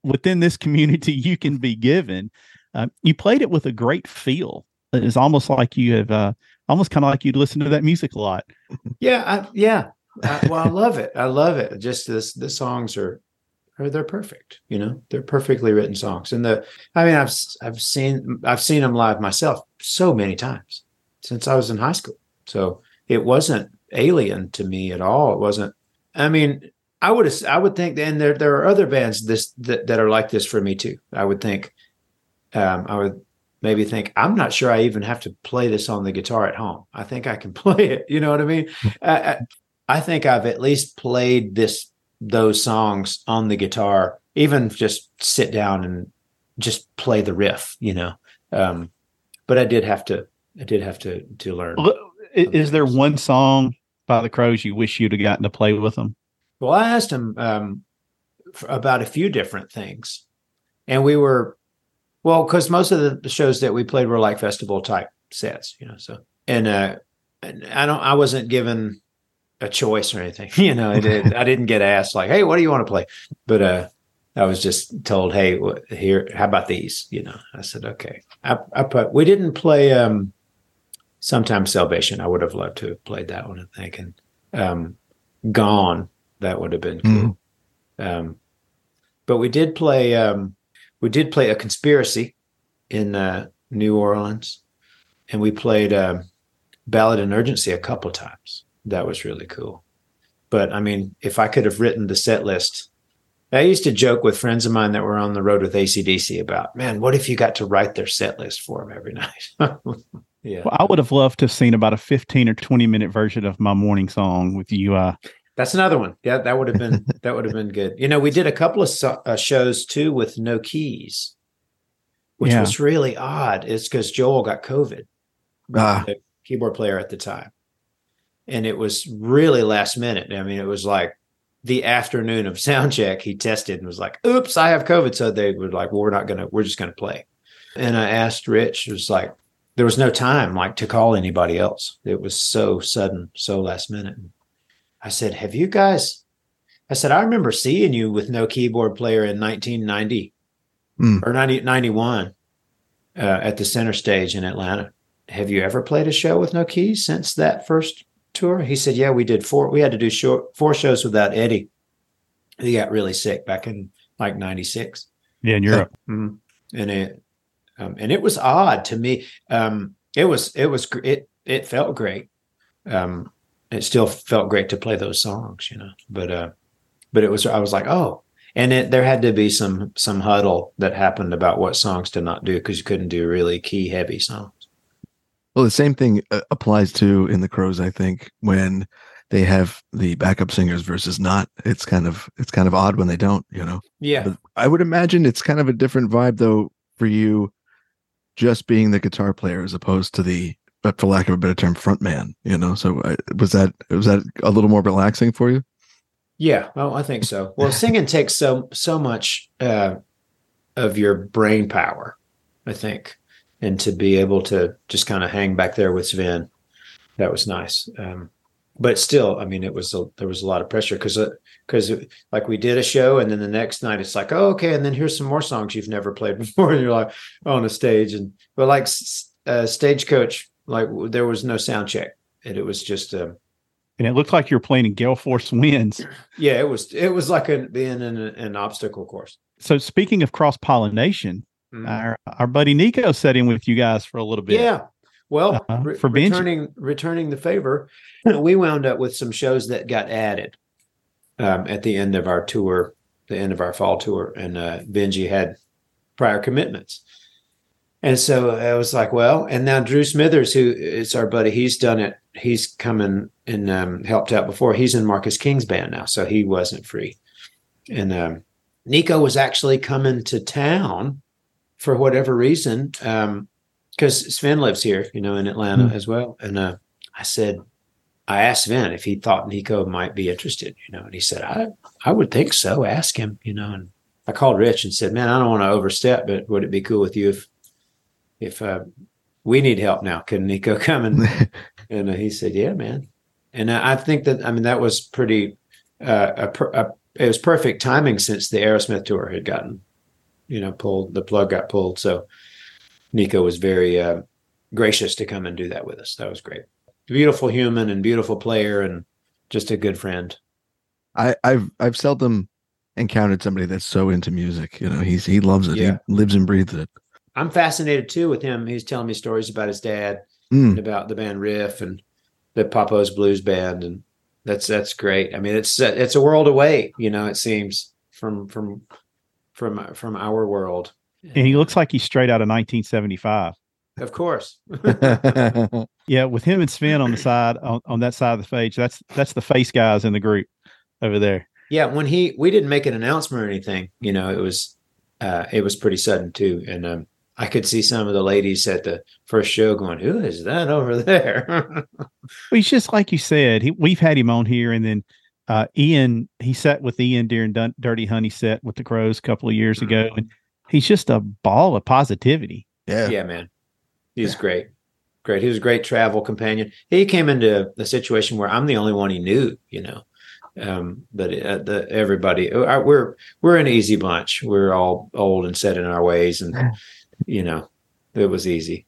within this community you can be given. Um, you played it with a great feel. It's almost like you have, uh, almost kind of like you'd listen to that music a lot. yeah I, yeah. I, well I love it. I love it. Just this the songs are are they're perfect you know? They're perfectly written songs. And the I mean I've I've seen I've seen them live myself so many times since I was in high school. So it wasn't alien to me at all. It wasn't I mean I would I would think and there there are other bands this that, that are like this for me too. I would think um I would maybe think I'm not sure I even have to play this on the guitar at home I think I can play it you know what I mean I, I, I think I've at least played this those songs on the guitar, even just sit down and just play the riff, you know. Um, but I did have to, I did have to to learn. Is there one song by the Crowes you wish you'd have gotten to play with them? Well, I asked him um, about a few different things, and we were, well, because most of the- shows that we played were like festival type sets, you know. So, and uh, and I don't, I wasn't given a choice or anything, you know. I, did, I didn't get asked like, "Hey, what do you want to play?" But uh, I was just told, "Hey, what, here, how about these?" You know. I said, "Okay." I, I put. We didn't play. um Sometimes Salvation. I would have loved to have played that one. I think, and um, Gone. That would have been cool. Um, but we did play. Um, we did play a conspiracy in uh, New Orleans, and we played um, Ballad in Urgency a couple times. That was really cool. But I mean, if I could have written the set list, I used to joke with friends of mine that were on the road with ACDC about, man, what if you got to write their set list for them every night? yeah. Well, I would have loved to have seen about a 15 or 20 minute version of my morning song with you. Uh, That's another one. Yeah, that would have been that would have been good. You know, we did a couple of so- uh, shows too with no keys, which Yeah. was really odd. It's because Joel got COVID, Ah. the keyboard player at the time, and it was really last minute. I mean, it was like the afternoon of sound check. He tested and was like, "Oops, I have COVID." So they were like, "Well, we're not gonna. We're just gonna play." And I asked Rich. It was like there was no time like to call anybody else. It was so sudden, so last minute. I said, Have you guys? I said, I remember seeing you with no keyboard player in 1990 Hmm. or 90, 91 uh, at the center stage in Atlanta. Have you ever played a show with no keys since that first tour? He said, Yeah, we did four. We had to do short, four shows without Eddie. He got really sick back in like 96 yeah, in Europe. Mhm. and it um, and it was odd to me um it was it was gr- it it felt great um it still felt great to play those songs you know but uh but it was i was like oh and it there had to be some some huddle that happened about what songs to not do because you couldn't do really key heavy songs Well, the same thing uh, applies to in the Crowes. I think when they have the backup singers versus not, it's kind of it's kind of odd when they don't. You know, yeah But I would imagine it's kind of a different vibe though for you, just being the guitar player as opposed to the, for lack of a better term, front man. You know, so uh, was that was that a little more relaxing for you? Yeah, well, I think so. Well, singing takes so so much uh, of your brain power, I think, and to be able to just kind of hang back there with Sven, that was nice. Um, but still, I mean, it was a, there was a lot of pressure because because like we did a show and then the next night it's like oh okay and then here's some more songs you've never played before and you're like on a stage and but like uh, stagecoach like there was no sound check and it was just a. And it looked like you were playing in Gale Force winds. yeah it was it was like a, being in a, an obstacle course So speaking of cross pollination, Mhm. our our buddy Nico sat in with you guys for a little bit. Yeah. Well, Uh-huh. re- For Benji. returning returning the favor, we wound up with some shows that got added um, at the end of our tour, the end of our fall tour, and uh, Benji had prior commitments, and so I was like, well, and now Drew Smithers, who is our buddy, he's done it. He's come in and um, helped out before. He's in Marcus King's band now, so he wasn't free, and um, Nico was actually coming to town for whatever reason. Um, because Sven lives here, you know, in Atlanta as well. And uh, I said, I asked Sven if he thought Nico might be interested, you know, and he said, I, I would think so. Ask him, you know. And I called Rich and said, Man, I don't want to overstep, but would it be cool with you if, if uh, we need help now? Can Nico come and and uh, he said, "Yeah, man." And I I think that I mean that was pretty. Uh, a, a, it was perfect timing since the Aerosmith tour had gotten, you know, pulled. The plug got pulled, so Nico was very uh, gracious to come and do that with us. That was great. Beautiful human and beautiful player and just a good friend. I, I've I've seldom encountered somebody that's so into music. You know, he's he loves it. Yeah. He lives and breathes it. I'm fascinated too with him. He's telling me stories about his dad Mm. and about the band Riff and the Pappo's Blues Band, and that's that's great. I mean, it's uh, it's a world away. You know, it seems from from from from our world. And he looks like he's straight out of 1975. Of course. Yeah, with him and Sven on the side on, on that side of the page, that's that's the face guys in the group over there. Yeah, when he we didn't make an announcement or anything, you know, it was uh it was pretty sudden too. And um I could see some of the ladies at the first show going, Who is that over there? Well, he's just like you said. He, we've had him on here, and then uh, Ian. He sat with Ian during Dun- Dirty Honey set with the Crowes a couple of years ago, and he's just a ball of positivity. yeah. yeah, man. He's great. Great. He was a great travel companion. He came into a situation where I'm the only one he knew, you know. Um, but uh, the, everybody, uh, we're we're an easy bunch. We're all old and set in our ways, and you know, it was easy.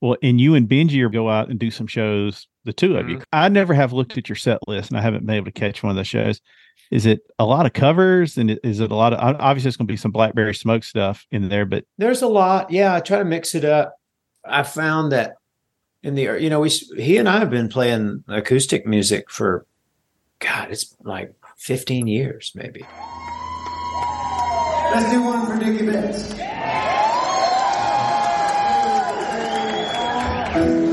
Well, and you and Benji are go out and do some shows, the two of you. Mm-hmm. I never have looked at your set list, and I haven't been able to catch one of those shows. Is it a lot of covers, and is it a lot of? Obviously, it's going to be some Blackberry Smoke stuff in there, but There's a lot. Yeah, I try to mix it up. I found that in the you know we he and I have been playing acoustic music for God, it's like 15 years maybe. Let's do one for Dickey Betts. Walk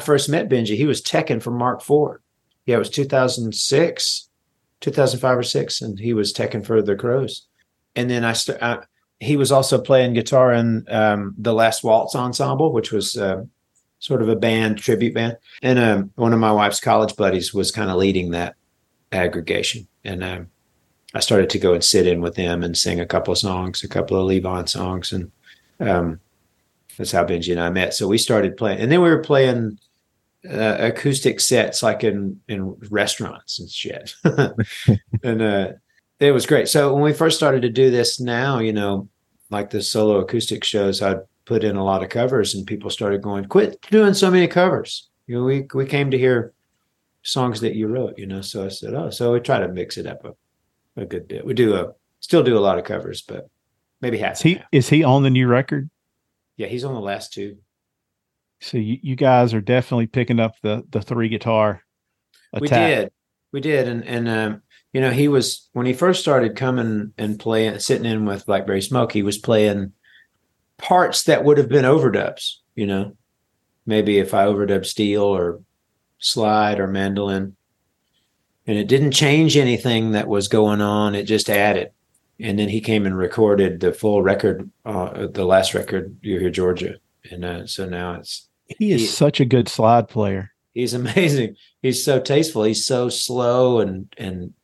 I, first met Benji, he was teching for Marc Ford. Yeah, it was 2006, 2005 or six, and he was teching for the Crowes. And then I, st- I he was also playing guitar in um, the Last Waltz Ensemble, which was uh, sort of a band tribute band. And um, one of my wife's college buddies was kind of leading that aggregation, and um, I started to go and sit in with them and sing a couple of songs, a couple of Levon songs, and um, That's how Benji and I met. So we started playing, and then we were playing uh, acoustic sets like in in restaurants and shit. and uh, it was great. So when we first started to do this, now you know, like the solo acoustic shows, I'd put in a lot of covers, and people started going, "Quit doing so many covers." You know, we we came to hear songs that you wrote. You know, so I said, "Oh," so we try to mix it up a, a good bit. We do a still do a lot of covers, but maybe half. Is he half. is he on the new record? Yeah, he's on the last two. So you, you guys are definitely picking up the the three guitar. We did, we did, and and um, you know, he was when he first started coming and playing, sitting in with Blackberry Smoke. He was playing parts that would have been overdubs. You know, maybe if I overdubbed steel or slide or mandolin, and it didn't change anything that was going on. It just added. And then he came and recorded the full record, uh, the last record, "You Hear Georgia," and uh, so now it's He is He- such a good slide player. he's amazing. He's so tasteful. He's so slow and and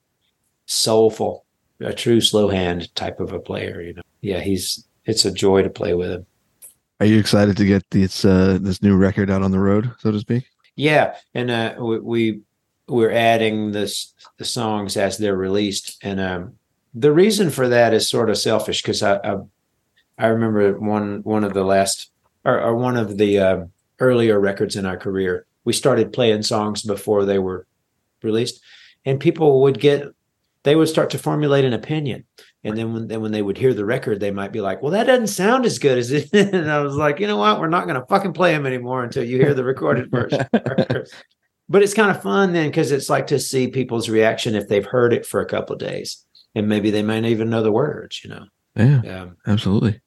soulful. A true slow hand type of a player, you know. Yeah, he's it's a joy to play with him. Are you excited to get this uh, this new record out on the road, so to speak? Yeah, and uh, we, we we're adding this the songs as they're released, and um, the reason for that is sort of selfish because I, I I remember one one of the last or, or one of the uh, earlier records in our career. We started playing songs before they were released, and people would get they would start to formulate an opinion. And then when then when they would hear the record, they might be like, "Well, that doesn't sound as good as it." and I was like, "You know what? We're not going to fucking play them anymore until you hear the recorded version." but it's kind of fun then because it's like to see people's reaction if they've heard it for a couple of days, and maybe they might not even know the words. You know, Yeah, um, absolutely.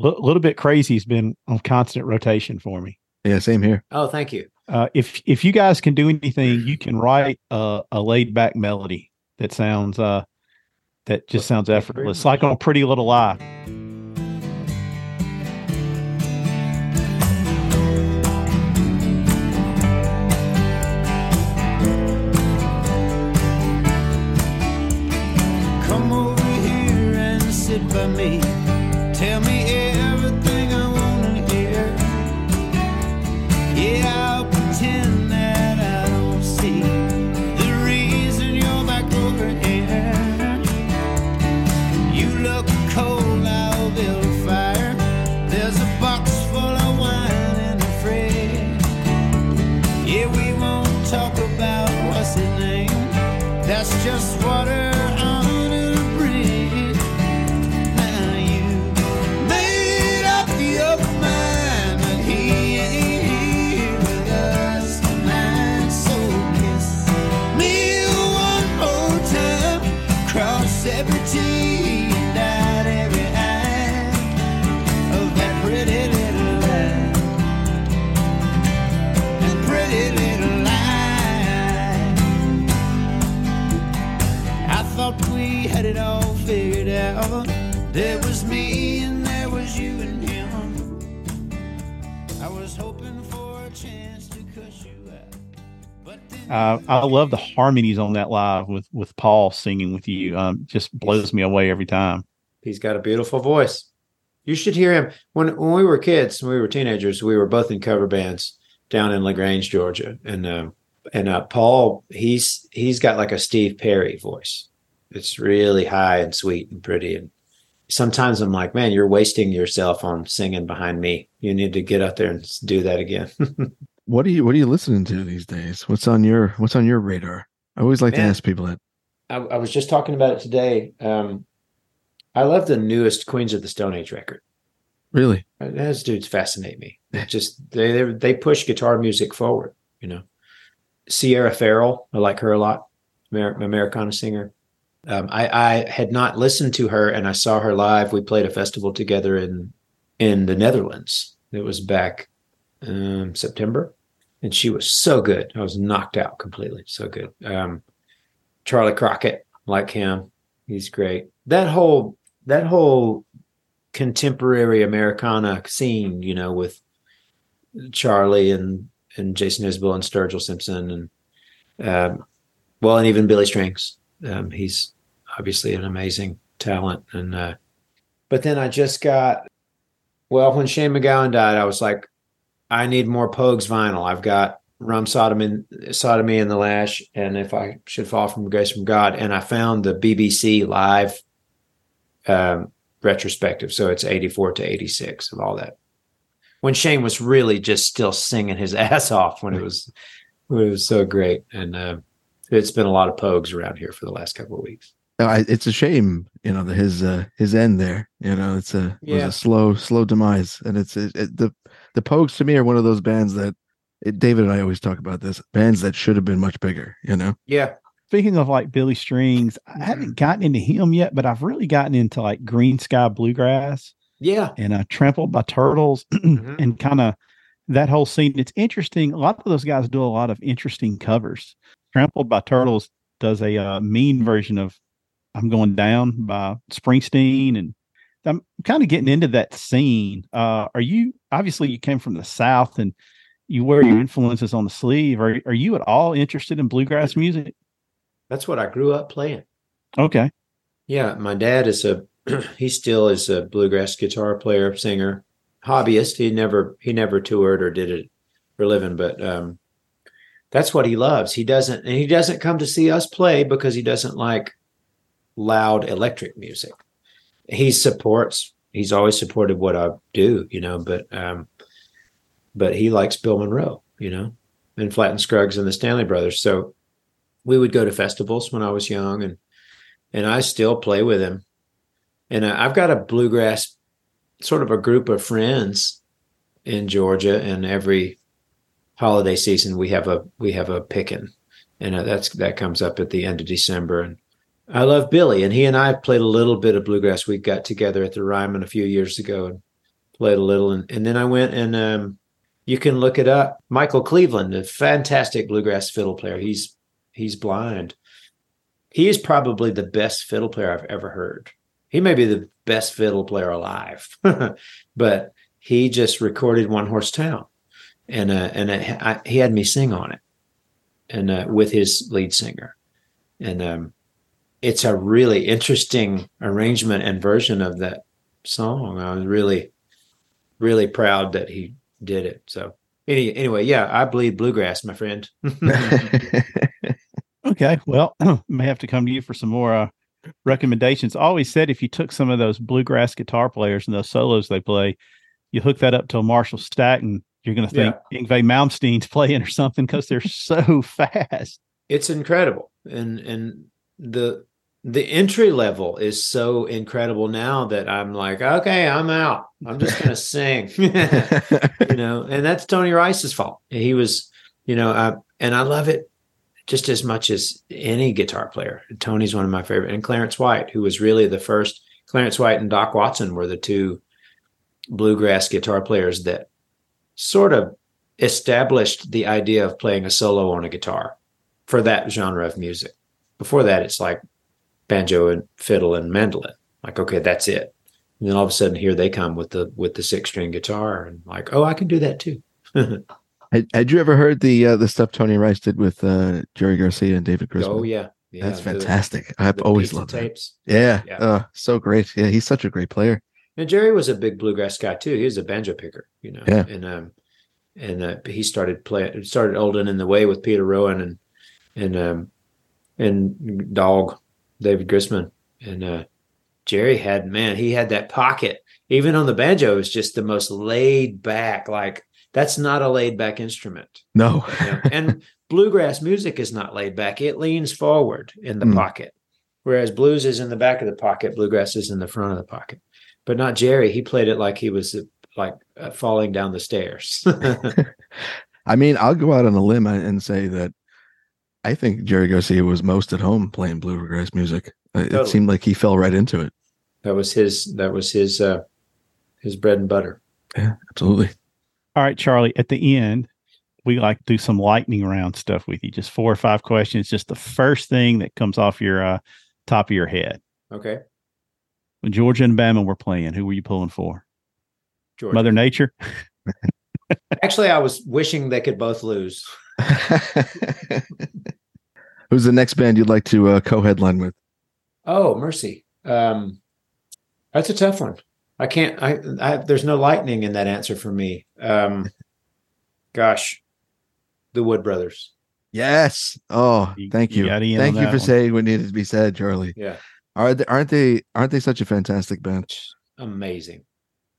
A little bit crazy has been on constant rotation for me. Yeah, same here. oh, thank you. Uh, if if you guys can do anything, you can write a, a laid back melody that sounds uh that just sounds Thank you very effortless, like on Pretty Little Lie. There was me and there was you and him. I was hoping for a chance to cuss you out. But Uh, I love the harmonies on that live with with Paul singing with you. Um, just blows me away every time. He's got a beautiful voice. You should hear him. When when we were kids, when we were teenagers, we were both in cover bands down in Lagrange, Georgia, and uh, and uh, Paul, he's he's got like a Steve Perry voice. It's really high and sweet and pretty. And sometimes I'm like, man, you're wasting yourself on singing behind me. You need to get out there and do that again. What are you What are you listening to these days? What's on your What's on your radar? I always like to ask people that. I, I was just talking about it today. Um, I love the newest Queens of the Stone Age record. Really? Those dudes fascinate me. They Just they they- they push guitar music forward. You know, Sierra Farrell, I like her a lot. Amer- Americana singer. Um, I I had not listened to her, and I saw her live. We played a festival together in in the Netherlands. It was back um, September, and she was so good. I was knocked out completely. So good. Um, Charley Crockett, like him, he's great. That whole that whole contemporary Americana scene, you know, with Charlie and and Jason Isbell and Sturgill Simpson and um, well, and even Billy Strings. Um, he's obviously an amazing talent. And uh, but then I just got Well, when Shane MacGowan died, I was like, I need more Pogues vinyl. I've got Rum Sodomy, Sodomy and the Lash, and If I Should Fall from Grace from God. And I found the BBC live um, retrospective. So it's 84 to 86 of all that. When Shane was really just still singing his ass off when it was when it was so great. And uh, it's been a lot of Pogues around here for the last couple of weeks. I, it's a shame, you know, the, his uh, his end there. You know, it's a it was a slow slow demise, and it's it, it, the the Pogues to me are one of those bands that it, David and I always talk about this bands that should have been much bigger. You know, Yeah. Speaking of like Billy Strings, I haven't gotten into him yet, but I've really gotten into like Greensky Bluegrass Yeah. and uh, Trampled by Turtles Mhm. and kind of that whole scene. It's interesting. A lot of those guys do a lot of interesting covers. Trampled by Turtles does a uh, mean version of I'm Going Down by Springsteen. And I'm kind of getting into that scene. Uh, are you obviously you came from the South and you wear your influences on the sleeve? Are, are you at all interested in bluegrass music? That's what I grew up playing. Okay. Yeah, my dad is a he still is a bluegrass guitar player, singer, hobbyist. He never he never toured or did it for a living, but um that's what he loves. He doesn't and he doesn't come to see us play because he doesn't like loud electric music. He supports he's always supported what I do, you know, but um but he likes Bill Monroe, you know, and Flatt and Scruggs and the Stanley Brothers. So we would go to festivals when I was young and and I still play with him. And I- I've got a bluegrass sort of a group of friends in Georgia, and every holiday season we have a we have a pickin', and uh, that's that comes up at the end of December. And I love Billy, and he and I played a little bit of bluegrass. We got together at the Ryman a few years ago and played a little, and, and then I went and um, you can look it up. Michael Cleveland, a fantastic bluegrass fiddle player. He's he's blind. He is probably the best fiddle player I've ever heard. He may be the best fiddle player alive, but he just recorded One Horse Town, and uh, and I, he had me sing on it, and uh, with his lead singer, and um, it's a really interesting arrangement and version of that song. I was really, really proud that he did it. So any, anyway, yeah, I bleed bluegrass, my friend. Okay. Well, may have to come to you for some more uh, recommendations. Always said if you took some of those bluegrass guitar players and those solos they play, you hook that up to a Marshall stack and you're going to think Yngwie Malmsteen's playing or something because they're so fast. it's incredible. And and the the entry level is so incredible now that i'm like okay i'm out. I'm just gonna sing. You know and that's tony rice's fault. He was you know uh, and i love it just as much as any guitar player. Tony's one of my favorite and clarence white who was really the first clarence white and doc watson were the two bluegrass guitar players that sort of established the idea of playing a solo on a guitar for that genre of music. Before that, it's like banjo and fiddle and mandolin. Like, okay, that's it. And then all of a sudden, here they come with the with the six string guitar, and like, oh, I can do that too. had, had you ever heard the uh, the stuff Tony Rice did with uh, Jerry Garcia and David Grisman? oh yeah, yeah, That's the- fantastic. I've the always loved that. tapes. Yeah, Yeah. Uh, so great. Yeah, he's such a great player. And Jerry was a big bluegrass guy too. He was a banjo picker, you know. Yeah. And um, and uh, he started playing. Started Old and in the Way with Peter Rowan and and um, and Dog, David Grisman, and uh, Jerry had man. He had that pocket. Even on the banjo, it was just the most laid back. Like that's not a laid back instrument. No, you know? and bluegrass music is not laid back. It leans forward in the Mm. pocket, whereas blues is in the back of the pocket. Bluegrass is in the front of the pocket. But not Jerry. He played it like he was like uh, falling down the stairs. I mean, I'll go out on a limb and say that I think Jerry Garcia was most at home playing bluegrass music. Uh, It Totally. seemed like he fell right into it. that was his. That was his. uh His bread and butter. Yeah, absolutely. All right, Charlie, at the end, we like to do some lightning round stuff with you. Just four or five questions, just the first thing that comes off your uh, top of your head. Okay, When Georgia and Bama were playing, who were you pulling for? George. Mother Nature? Actually, I was wishing they could both lose. Who's the next band you'd like to uh, co-headline with? Oh, mercy. Um, that's a tough one. I can't. I, I there's no lightning in that answer for me. Um, gosh, the Wood Brothers. Yes. Oh, thank you you. Thank you for one. saying what needed to be said, Charlie. Yeah, Are they, aren't they? Aren't they such a fantastic band? amazing.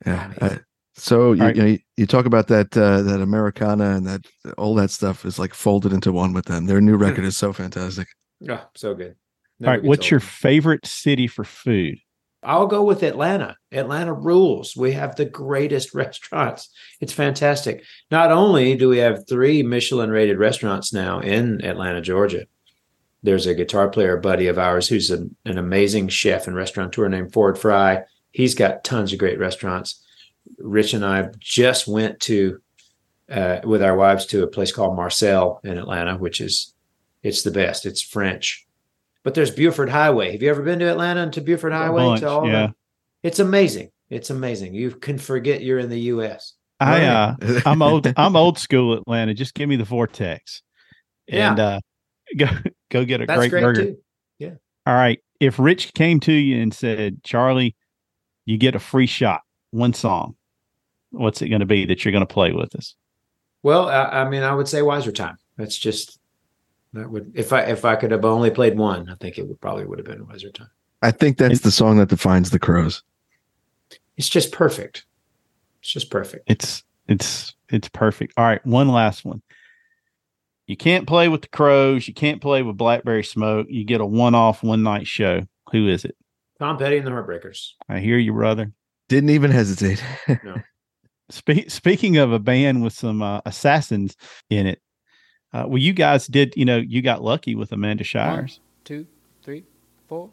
Yeah. Amazing. uh, so you, right. you know, you talk about that uh, that Americana and that all that stuff is like folded into one with them. Their new record is so fantastic. Oh, so good. All Never right. gets What's your favorite city for food? I'll go with Atlanta. Atlanta rules. We have the greatest restaurants. It's fantastic. Not only do we have three Michelin rated restaurants now in Atlanta, Georgia, there's a guitar player buddy of ours who's an, an amazing chef and restaurateur named Ford Fry. He's got tons of great restaurants. Rich and I just went to, uh, with our wives, to a place called Marcel in Atlanta, which is, it's the best. It's French. But there's Buford Highway. Have you ever been to Atlanta and to Buford Highway? bunch, to all yeah. the- it's amazing. It's amazing. You can forget you're in the U.S. I uh, I'm old. I'm old school Atlanta. Just give me the vortex, Yeah. uh, go go get a That's great, great, burger. too. All right. If Rich came to you and said, "Charlie, you get a free shot, one song," what's it going to be that you're going to play with us? Well, I, I mean, I would say Wiser Time. That's just that would if I if I could have only played one, I think it would probably would have been Wiser Time. I think that's the song that defines the Crowes. It's just perfect. It's just perfect. It's it's it's perfect. All right, one last one. You can't play with the Crowes. You can't play with Blackberry Smoke. You get a one-off, one-night show. Who is it? Tom Petty and the Heartbreakers. I hear you, brother. Didn't even hesitate. Spe- speaking of a band with some uh, assassins in it, uh, well, you guys did. You know, you got lucky with Amanda Shires. two, three, four.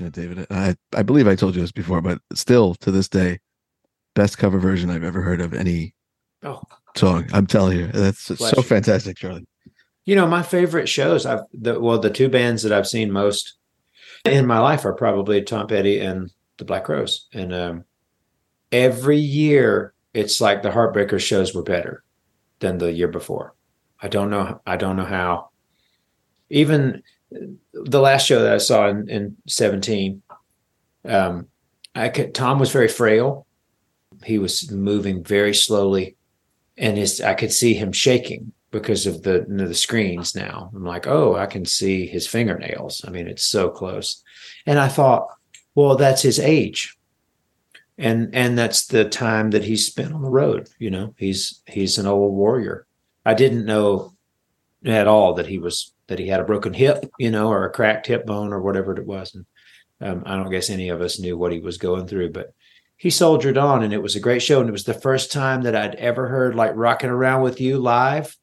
Now mention it, David, I I believe I told you this before, but still to this day, best cover version I've ever heard of any Oh, song. I'm telling you, that's Bless so you. fantastic, Charlie. You know, my favorite shows I've the well, the two bands that I've seen most in my life are probably Tom Petty and the Black Crowes. And um every year it's like the Heartbreaker shows were better than the year before. I don't know I don't know how. Even the last show that I saw in, in 17, um I could Tom was very frail. He was moving very slowly and his I could see him shaking because of the you know, the screens now. I'm like, oh, I can see his fingernails. I mean, it's so close. And I thought, well, that's his age. And and that's the time that he's spent on the road, you know. He's he's an old warrior. I didn't know at all that he was that he had a broken hip, you know, or a cracked hip bone or whatever it was. And um, I don't guess any of us knew what he was going through, but he soldiered on and it was a great show. And it was the first time that I'd ever heard like rocking around with you live.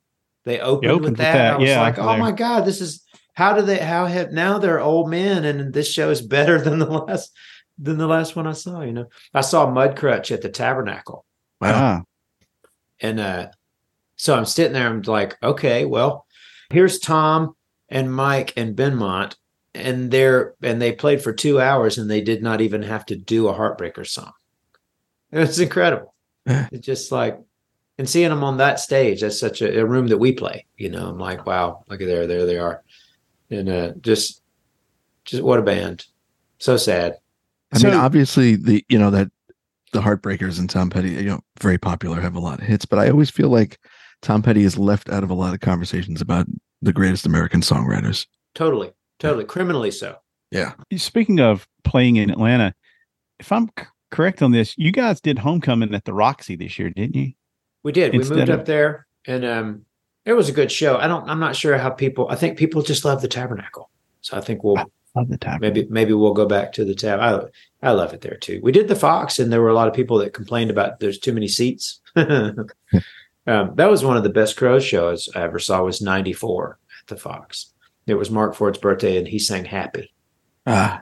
They opened, opened with with that. that, I was yeah, like, oh there. my God, this is how do they how have now they're old men and this show is better than the last than the last one I saw, you know. I saw Mudcrutch at the tabernacle. Ah, And uh so I'm sitting there, I'm like, okay, well, here's Tom and Mike and Benmont, and they're and they played for two hours and they did not even have to do a heartbreaker song. It was incredible. It's just like, and seeing them on that stage, that's such a, a room that we play. You know, I'm like, wow, look at there, there they are, and uh, just, just what a band. So sad. I mean, obviously the you know that the Heartbreakers and Tom Petty, you know, very popular, have a lot of hits, but I always feel like Tom Petty is left out of a lot of conversations about the greatest American songwriters. Totally, totally, criminally so. Yeah. Speaking of playing in Atlanta, if I'm c- correct on this, you guys did homecoming at the Roxy this year, didn't you? We did. We moved of- up there, and um, it was a good show. I don't. I'm not sure how people. I think people just love the Tabernacle, so I think we'll Love the time. maybe maybe we'll go back to the tab. I I love it there too. We did the Fox, and there were a lot of people that complained about there's too many seats. um, that was one of the best Crowes shows I ever saw. Was '94 at the Fox. It was Marc Ford's birthday, and he sang "Happy," Ah,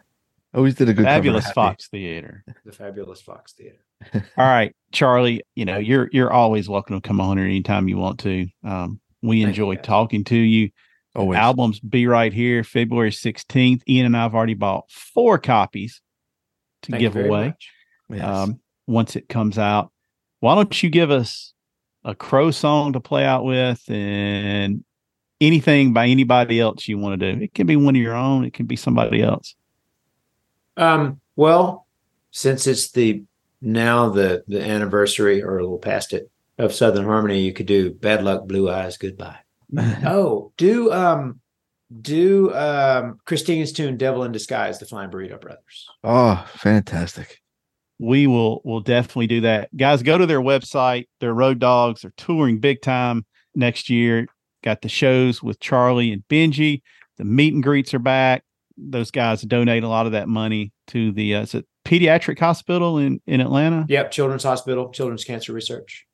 always did a good cover Fabulous Happy. Fox Theater. the fabulous Fox Theater. All right, Charlie, you know, you're you're always welcome to come on here anytime you want to. Um, we Thank you, enjoy guys. talking to you. Always. Albums be right here, February 16th. Ian and I have already bought four copies to Thank you give very away much. Yes. um, once it comes out. Why don't you give us a crow song to play out with and anything by anybody else you want to do? It can be one of your own, it can be somebody else. Um, well, since it's the now the the anniversary or a little past it of Southern Harmony, you could do Bad Luck Blue Eyes Goodbye. oh, do um do um Christine's tune Devil in Disguise, the Flying Burrito Brothers. oh, fantastic. We will will definitely do that. Guys go to their website. Their road dogs are touring big time next year. Got the shows with charlie and benji. The meet and greets are back. Those guys donate a lot of that money to the uh, is it pediatric hospital in in atlanta? Yep, Children's Hospital, Children's Cancer Research.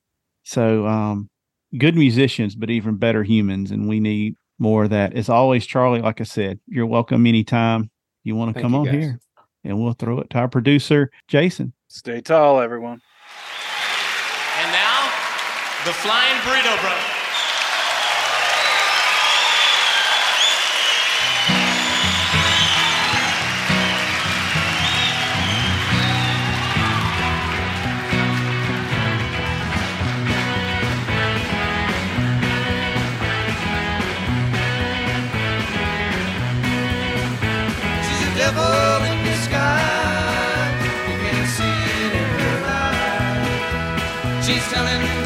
so um good musicians but even better humans and we need more of that. As always charlie like i said you're welcome anytime you want to Thank come on guys. here and we'll throw it to our producer jason Stay tall, everyone. And now, the Flying Burrito Brothers.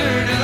Telling